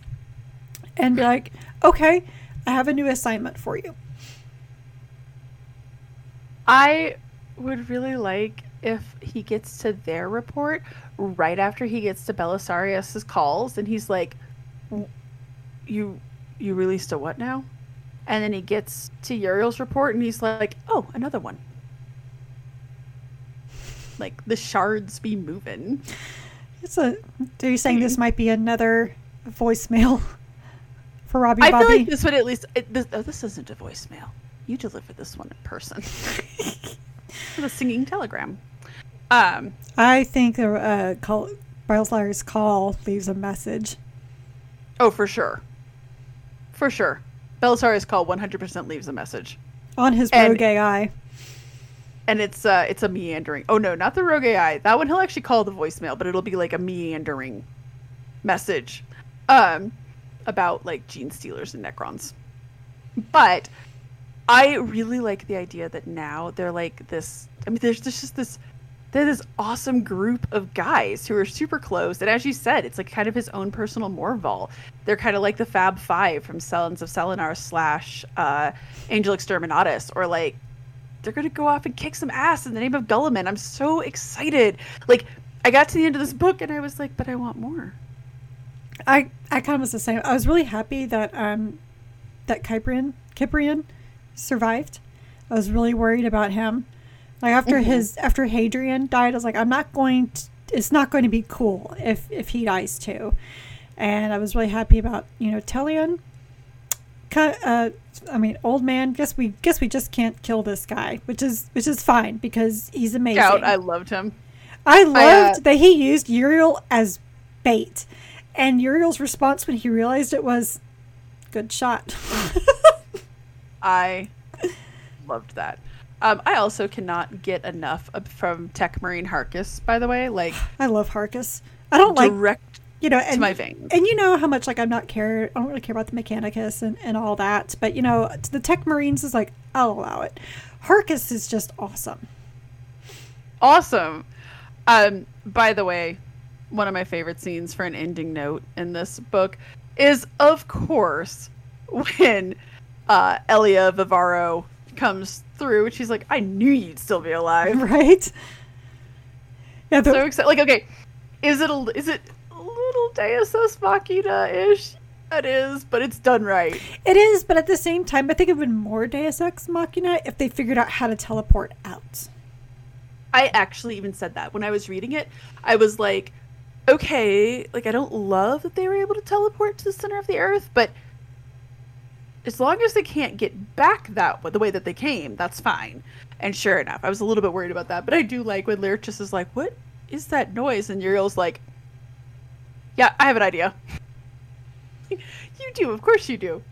and be like, okay, I have a new assignment for you. I would really like if he gets to their report right after he gets to Belisarius's Cawl's and he's like you you released a what now? And then he gets to Uriel's report and he's like, "Oh, another one." Like the shards be moving. It's a, are you saying this mm-hmm. might be another voicemail for Robbie I Bobby? feel like this would at least it, this, oh, this isn't a voicemail. You deliver this one in person. With a singing telegram. Um, I think the uh, Cawl, Cawl leaves a message. Oh, for sure. For sure. Belisarius Cawl 100% leaves a message. on his And- rogue AI. And it's uh it's a meandering. Oh no, not the rogue AI. That one he'll actually call the voicemail, but it'll be like a meandering message um about like gene stealers and necrons. But I really like the idea that now they're like this I mean there's, there's just this they're this awesome group of guys who are super close. And as you said, it's like kind of his own personal Mournival. They're kind of like the Fab Five from Sons of Selenar slash uh, Angel Exterminatus, or like they're gonna go off and kick some ass in the name of Guilliman. I'm so excited. Like I got to the end of this book and I was like, but I want more. I I kind of was the same. I was really happy that um that Kyprian Kyprian survived. I was really worried about him. Like after Mhm. his after Hadrian died, I was like, I'm not going. To, it's not going to be cool if if he dies too. And I was really happy about you know Telion. Uh, I mean, old man. Guess we guess we just can't kill this guy, which is which is fine because he's amazing. I loved him. I loved uh, that he used Uriel as bait. And Uriel's response when he realized it was, good shot. I loved that. Um, I also cannot get enough from Tech Marine Harkus. by the way. Like I love Harkus. I don't like, direct you know, to and, my veins. and you know how much like I'm not care, I don't really care about the Mechanicus and, and all that. But you know, the Tech Marines is like, I'll allow it. Harkus is just awesome. awesome. Um, by the way, one of my favorite scenes for an ending note in this book is, of course, when uh, Elia Vivaro comes through and she's like, I knew you'd still be alive. Right? Yeah, the, so excited. Like, okay, is it a is it a little Deus Ex Machina ish? It is, but it's done right. it is, but at the same time, I think it would be more Deus Ex Machina if they figured out how to teleport out. I actually even said that when I was reading it. I was like, okay, like I don't love that they were able to teleport to the center of the earth, but as long as they can't get back that the way that they came, that's fine. And sure enough, I was a little bit worried about that, but I do like when Laertes is like, "What is that noise?" and Uriel's like, "Yeah, I have an idea." you do, of course you do.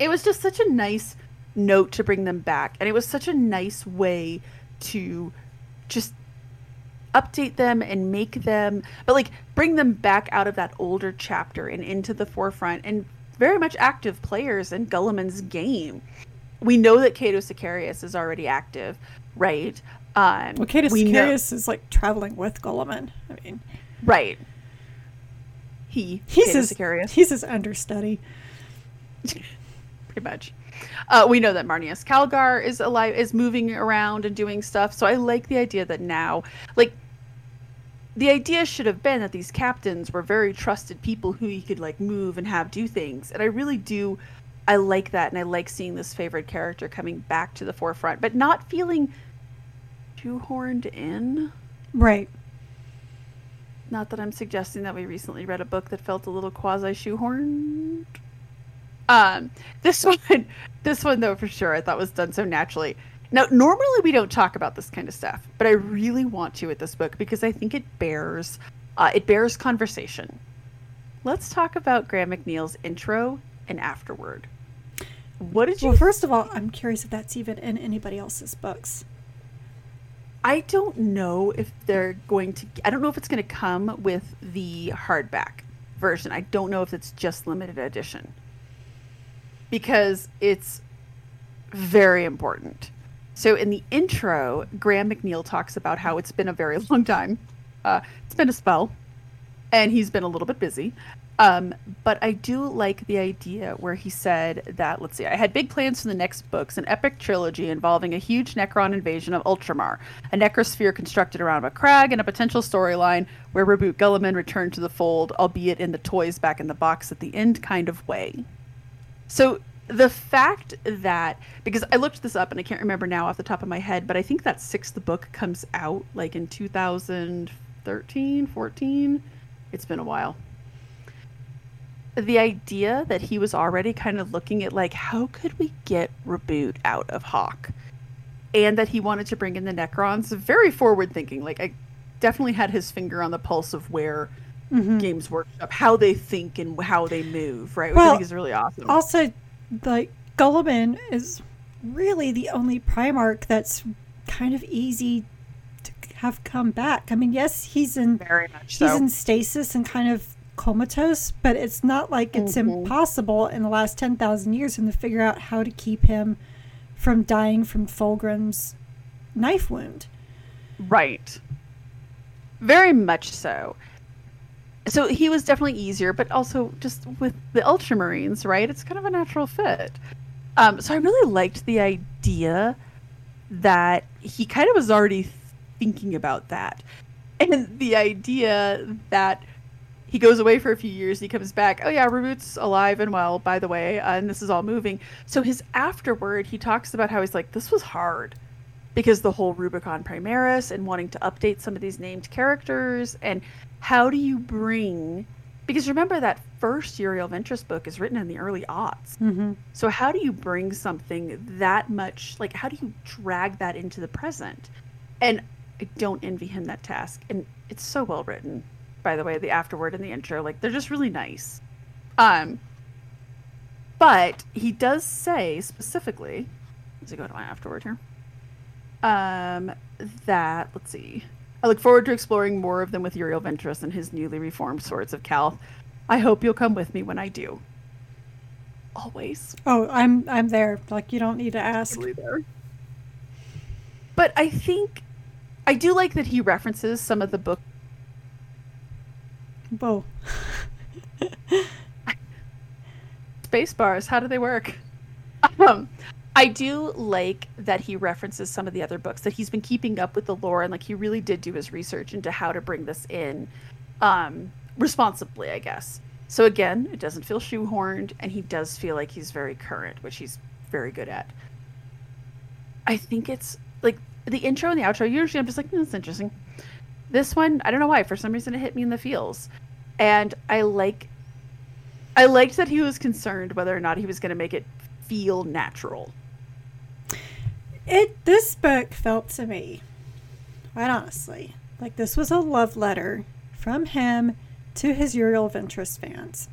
It was just such a nice note to bring them back, and it was such a nice way to just update them and make them but like bring them back out of that older chapter and into the forefront and very much active players in Guilliman's game. We know that Cato Sicarius is already active, right? Um, well, Cato Sicarius know- is like traveling with Guilliman. I mean, right. He, he's Cato his, Sicarius. He's his understudy. Pretty much. Uh, we know that Marneus Calgar is alive, is moving around and doing stuff. So I like the idea that now, like, the idea should have been that these captains were very trusted people who you could like move and have do things. And I really do I like that and I like seeing this favorite character coming back to the forefront, but not feeling shoehorned in. Right. Not that I'm suggesting that we recently read a book that felt a little quasi shoehorned. Um, this one, this one though for sure, I thought was done so naturally. Now, normally we don't talk about this kind of stuff, but I really want to with this book because I think it bears uh, it bears conversation. Let's talk about Graham McNeill's intro and afterward. What did you? Well, first of all, I'm curious if that's even in anybody else's books. I don't know if they're going to. I don't know if it's going to come with the hardback version. I don't know if it's just limited edition because it's very important. So in the intro, Graham McNeill talks about how it's been a very long time. Uh, it's been a spell, and he's been a little bit busy. Um, but I do like the idea where he said that, let's see, I had big plans for the next books, an epic trilogy involving a huge Necron invasion of Ultramar, a necrosphere constructed around a crag, and a potential storyline where Roboute Guilliman returned to the fold, albeit in the toys back in the box at the end kind of way. So the fact that because I looked this up and I can't remember now off the top of my head, but I think that sixth book comes out like in 2013, 14. It's been a while. The idea that he was already kind of looking at like how could we get Roboute out of Hawk, and that he wanted to bring in the Necrons, very forward thinking. Like I definitely had his finger on the pulse of where mm-hmm. Games Workshop, how they think and how they move, right? Which well, I think is really awesome. Also, like Guilliman is really the only Primarch that's kind of easy to have come back. I mean, yes, he's in very much he's in stasis and kind of comatose, but it's not like it's mm-hmm. impossible in the last ten thousand years and to figure out how to keep him from dying from Fulgrim's knife wound. Right. Very much so so he was definitely easier, but also just with the Ultramarines, right? It's kind of a natural fit. Um, so I really liked the idea that he kind of was already thinking about that, and the idea that he goes away for a few years, he comes back. Oh yeah, Roboute's alive and well, by the way, uh, and this is all moving. So his afterward, he talks about how he's like, this was hard because the whole Rubicon Primaris and wanting to update some of these named characters and how do you bring because remember that first Uriel Ventris book is written in the early aughts. Mm-hmm. So how do you bring something that much like how do you drag that into the present? And I don't envy him that task. And it's so well written, by the way, the afterword and the intro. Like they're just really nice. Um but he does say specifically, let's go to my afterword here. Um that let's see. I look forward to exploring more of them with Uriel Ventris and his newly reformed Swords of Calth. I hope you'll come with me when I do. Always. Oh, I'm I'm there. Like you don't need to ask. there. But I think I do like that he references some of the book. Whoa. Space bars. How do they work? Um, I do like that he references some of the other books that he's been keeping up with the lore and like he really did do his research into how to bring this in um, responsibly, I guess. So again, it doesn't feel shoehorned and he does feel like he's very current, which he's very good at. I think it's like the intro and the outro, usually I'm just like, mm, that's interesting. This one, I don't know why. For some reason, it hit me in the feels, and I like. I liked that he was concerned whether or not he was going to make it feel natural. It this book felt to me, quite honestly, like this was a love letter from him to his Uriel Ventris fans.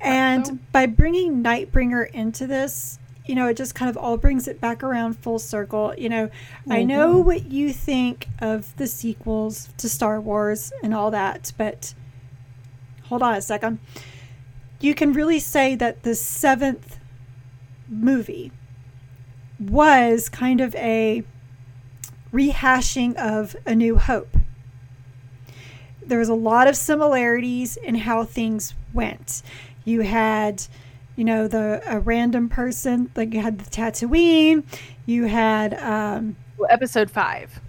And so. by bringing Nightbringer into this, you know, it just kind of all brings it back around full circle. You know, mm-hmm. I know what you think of the sequels to Star Wars and all that, but hold on a second. You can really say that the seventh movie was kind of a rehashing of A New Hope. There was a lot of similarities in how things went. You had, you know, the a random person, like you had the Tatooine. You had um, well, episode five.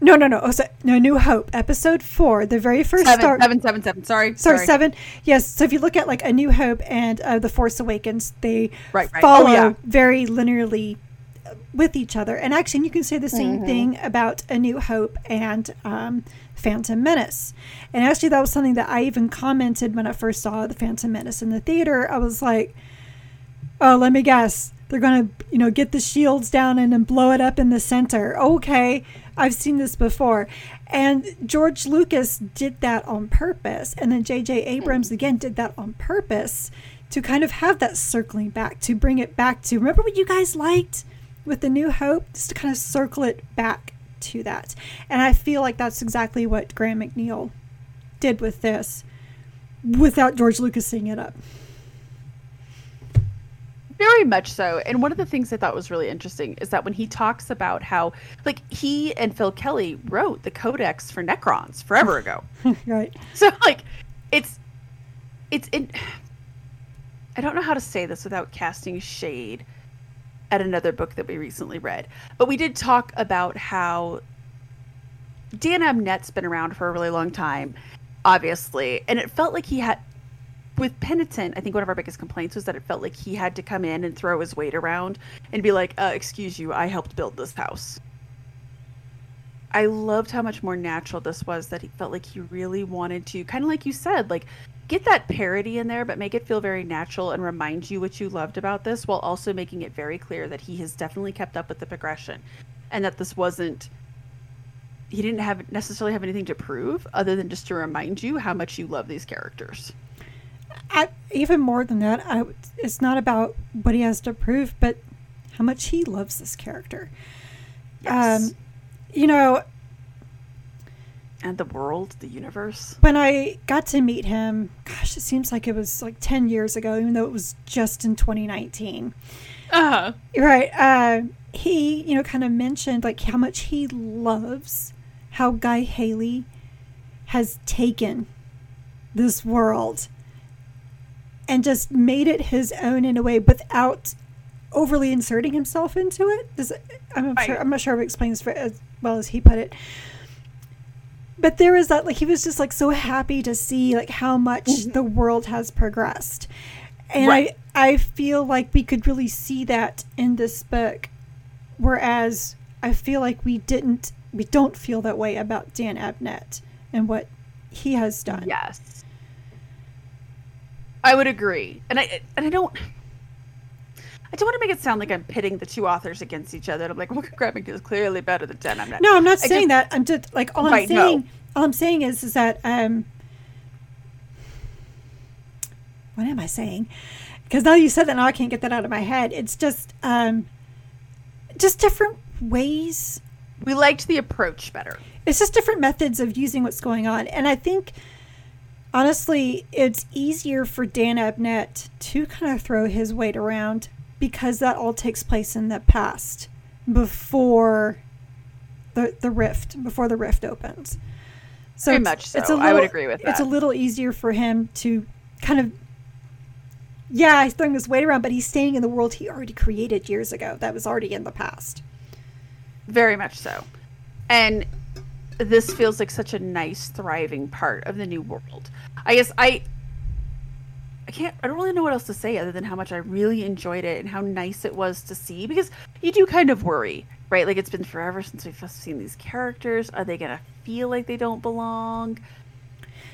No, no, no. Oh, so, no, New Hope, episode four, the very first seven, start. Seven, seven, seven. Sorry, sorry, sorry, seven. Yes. So if you look at like A New Hope and uh, The Force Awakens, they right, right. follow oh, yeah. very linearly with each other. And actually, you can say the same mm-hmm. thing about A New Hope and um, Phantom Menace. And actually, that was something that I even commented when I first saw the Phantom Menace in the theater. I was like, "Oh, let me guess." They're gonna, you know, get the shields down and then blow it up in the center. Okay, I've seen this before. And George Lucas did that on purpose. And then J.J. Abrams again did that on purpose to kind of have that circling back, to bring it back to remember what you guys liked with the New Hope, just to kind of circle it back to that. And I feel like that's exactly what Graham McNeill did with this without George Lucas seeing it up. Very much so. And one of the things I thought was really interesting is that when he talks about how, like, he and Phil Kelly wrote the codex for Necrons forever ago. right. So, like, it's, it's, in, I don't know how to say this without casting shade at another book that we recently read. But we did talk about how Dan Abnett's been around for a really long time, obviously. And it felt like he had with Penitent, I think one of our biggest complaints was that it felt like he had to come in and throw his weight around and be like, uh, "Excuse you, I helped build this house." I loved how much more natural this was. That he felt like he really wanted to, kind of like you said, like get that parody in there, but make it feel very natural and remind you what you loved about this, while also making it very clear that he has definitely kept up with the progression, and that this wasn't. He didn't have necessarily have anything to prove other than just to remind you how much you love these characters. I, even more than that, I, it's not about what he has to prove, but how much he loves this character. Yes. Um, you know, and the world, the universe. When I got to meet him, gosh, it seems like it was like 10 years ago, even though it was just in 2019. Uh-huh. Right. Uh, he, you know, kind of mentioned like how much he loves how Guy Haley has taken this world and just made it his own in a way without overly inserting himself into it. Does I'm not sure. I'm not sure if it explains for as well as he put it. But there was that like he was just like so happy to see like how much mm-hmm. the world has progressed, and right. I I feel like we could really see that in this book, whereas I feel like we didn't we don't feel that way about Dan Abnett and what he has done. Yes I would agree, and I and I don't. I don't want to make it sound like I'm pitting the two authors against each other. I'm like, well, Graham is clearly better than Dan. I'm not. No, I'm not I saying just, that. I'm just like all right, I'm saying. No. All I'm saying is, is that um, what am I saying? Because now you said that, now I can't get that out of my head. It's just um, just different ways. We liked the approach better. It's just different methods of using what's going on, and I think honestly, it's easier for Dan Abnett to kind of throw his weight around because that all takes place in the past before the the rift before the rift opens. So Very much so. It's a little, I would agree with that. It's a little easier for him to kind of yeah, he's throwing his weight around, but he's staying in the world he already created years ago. That was already in the past. Very much so. And this feels like such a nice thriving part of the new world i guess i I can't I don't really know what else to say other than how much I really enjoyed it and how nice it was to see because you do kind of worry, right? Like it's been forever since we've seen these characters. Are they gonna feel like they don't belong?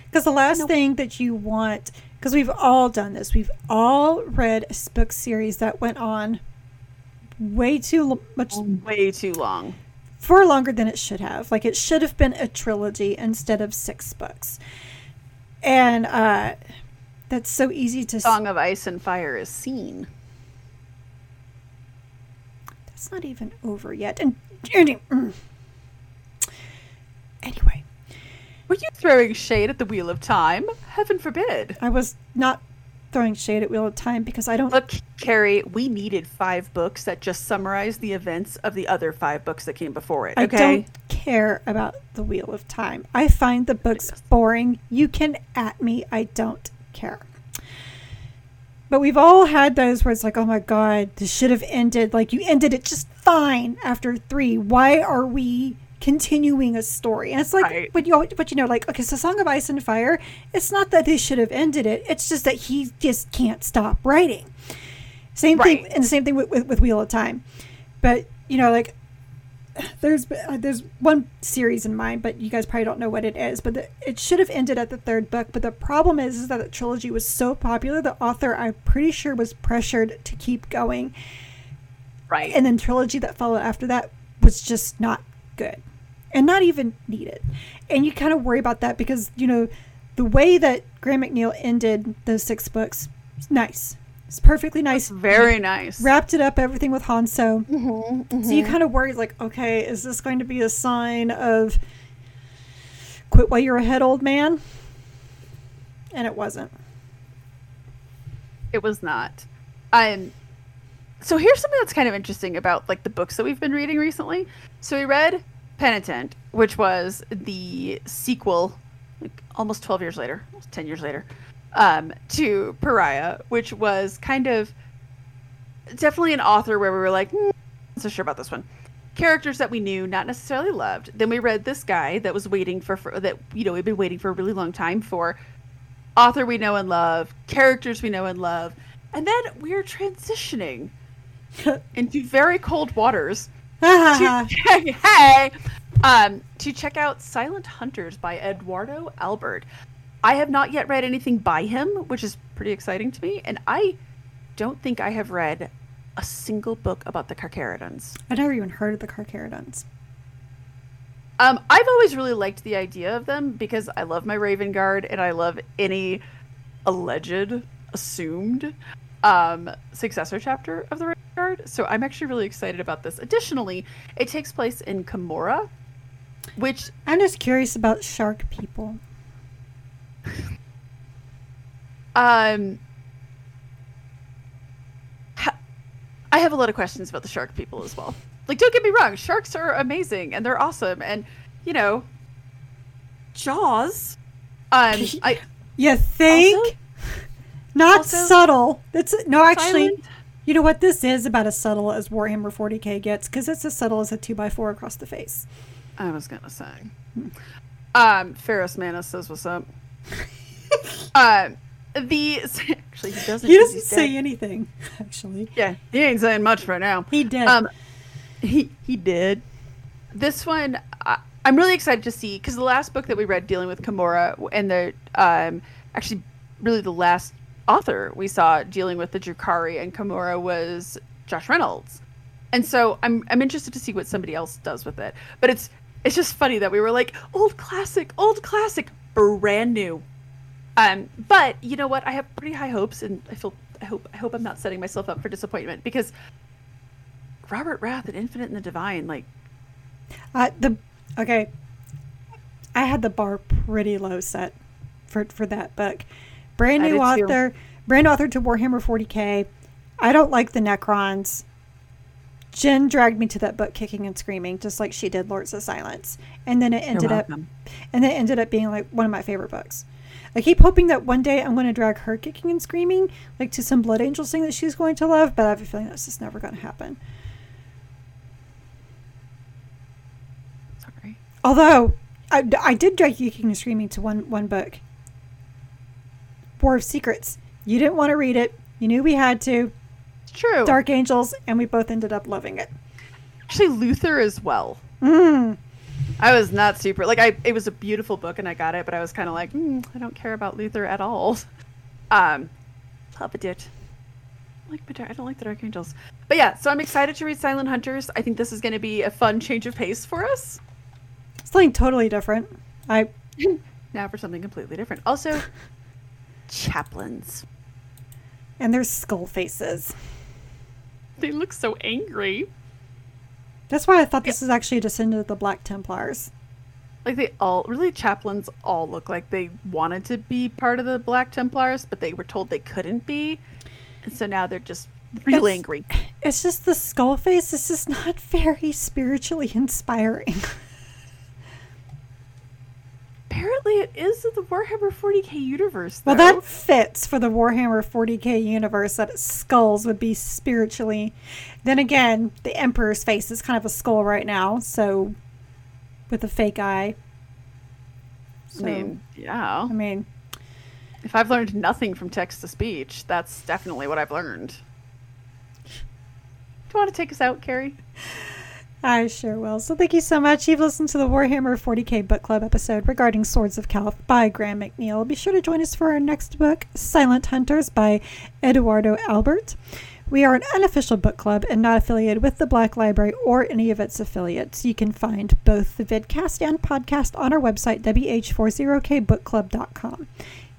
Because the last nope. thing that you want, because we've all done this, we've all read a book series that went on way too much, way too long, for longer than it should have. Like it should have been a trilogy instead of six books, and uh, that's so easy to. Song of Ice and Fire is seen. That's not even over yet, and mm. anyway. Were you throwing shade at the Wheel of Time? Heaven forbid. I was not throwing shade at Wheel of Time because I don't. Look, Carrie, we needed five books that just summarize the events of the other five books that came before it. Okay? I don't care about the Wheel of Time. I find the books boring. You can at me. I don't care. But we've all had those where it's like, oh my God, this should have ended. Like you ended it just fine after three. Why are we continuing a story. And it's like, right. but you, but you know, like, okay, so Song of Ice and Fire, it's not that they should have ended it. It's just that he just can't stop writing. Same right. thing, and the same thing with, with, with, Wheel of Time. But, you know, like, there's uh, there's one series in mind, but you guys probably don't know what it is. But the, it should have ended at the third book. But the problem is, is that the trilogy was so popular, the author, I'm pretty sure, was pressured to keep going. Right. And then trilogy that followed after that was just not good and not even needed. And you kind of worry about that because, you know, the way that Graham McNeill ended those six books, nice. It's perfectly nice. That's very nice. Wrapped it up, everything with Hanso. Mm-hmm, mm-hmm. So you kind of worry, like, okay, is this going to be a sign of quit while you're ahead, old man? And it wasn't. It was not. Um, so here's something that's kind of interesting about like the books that we've been reading recently. So we read Penitent, which was the sequel, like almost 12 years later, almost 10 years later, um, to Pariah, which was kind of definitely an author where we were like, mm, not so sure about this one. Characters that we knew, not necessarily loved. Then we read this guy that was waiting for, for that, you know, we've been waiting for a really long time for. Author we know and love, characters we know and love. And then we're transitioning into very cold waters to check, hey, um, to check out Silent Hunters by Edoardo Albert. I have not yet read anything by him, which is pretty exciting to me, and I don't think I have read a single book about the Carcharodons. I never even heard of the Carcharodons. Um, I've always really liked the idea of them because I love my Raven Guard and I love any alleged, assumed um, successor chapter of the Raven Guard. So I'm actually really excited about this. Additionally, it takes place in Commorragh, which I'm just curious about shark people. Um, ha- I have a lot of questions about the shark people as well. Like, don't get me wrong, sharks are amazing and they're awesome, and you know, Jaws. Um, I. You think? Also, not also, subtle. That's no, actually. Silent. You know what this is about as subtle as Warhammer 40k gets because it's as subtle as a two by four across the face. I was gonna say. Hmm. Um, Ferrus Manus says what's up. uh, the actually he doesn't. He doesn't say dead. anything. Actually, yeah, he ain't saying much right now. He did. Um, he he did. This one, I, I'm really excited to see because the last book that we read dealing with Commorragh and the um actually really the last author we saw dealing with the Drukhari and Commorragh was Josh Reynolds. And so I'm I'm interested to see what somebody else does with it. But it's it's just funny that we were like old classic, old classic, brand new. Um, but you know what? I have pretty high hopes, and I feel I hope I hope I'm not setting myself up for disappointment because Robert Rath and Infinite and the Divine, like, uh, the okay, I had the bar pretty low set for for that book brand new author, too. brand author to Warhammer 40k. I don't like the Necrons. Jen dragged me to that book kicking and screaming, just like she did Lords of Silence. And then it ended up and then it ended up being like one of my favorite books. I keep hoping that one day I'm going to drag her kicking and screaming, like to some Blood Angels thing that she's going to love, but I have a feeling that's just never going to happen. Sorry. Although I, I did drag you kicking and screaming to one one book. War of Secrets. You didn't want to read it. You knew we had to. True. Dark Angels, and we both ended up loving it. Actually, Luther as well. Mm. I was not super like I. It was a beautiful book, and I got it, but I was kind of like, mm, I don't care about Luther at all. Um, love it. Like, but I don't like the Dark Angels. But yeah, so I'm excited to read Silent Hunters. I think this is going to be a fun change of pace for us. Something totally different. I now for something completely different. Also, chaplains. And their skull faces. They look so angry. That's why I thought this is actually a descendant of the Black Templars. Like they all really chaplains all look like they wanted to be part of the Black Templars, but they were told they couldn't be. And so now they're just real It's- angry. It's just the skull face. This is not very spiritually inspiring. Apparently it is the Warhammer 40k universe. Well, that fits for the Warhammer 40k universe that skulls would be spiritually. Then again, the Emperor's face is kind of a skull right now, so with a fake eye. I mean, yeah. I mean, If I've learned nothing from text to speech, that's definitely what I've learned. Do you want to take us out, Carrie? I sure will. So thank you so much. You've listened to the Warhammer 40k book club episode regarding Swords of Calth by Graham McNeill. Be sure to join us for our next book, Silent Hunters by Edoardo Albert. We are an unofficial book club and not affiliated with the Black Library or any of its affiliates. You can find both the vidcast and podcast on our website, wh40kbookclub.com.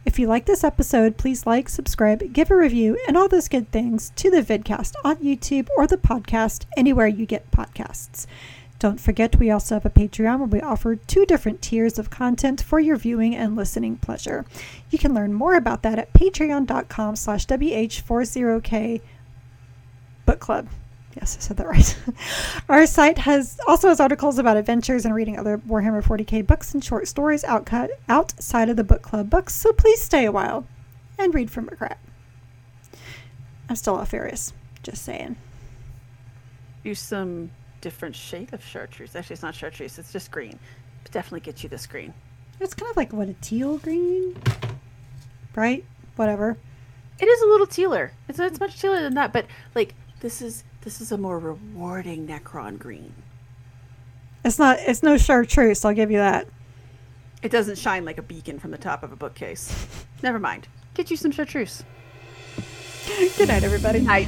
If you like this episode, please like, subscribe, give a review, and all those good things to the vidcast on YouTube or the podcast anywhere you get podcasts. Don't forget, we also have a Patreon where we offer two different tiers of content for your viewing and listening pleasure. You can learn more about that at patreon.com slash wh40k book club. Yes, I said that right. Our site has also has articles about adventures and reading other Warhammer 40k books and short stories outcut outside of the book club books. So please stay a while and read from a crap. I'm still off Furious. Just saying. Use some different shade of chartreuse. Actually, it's not chartreuse, it's just green. But definitely get you this green. It's kind of like what a teal green, right? Whatever. It is a little tealer. It's, it's much tealer than that, but like this is this is a more rewarding Necron green. It's not. It's no chartreuse. I'll give you that. It doesn't shine like a beacon from the top of a bookcase. Never mind. Get you some chartreuse. Good night, everybody. Night.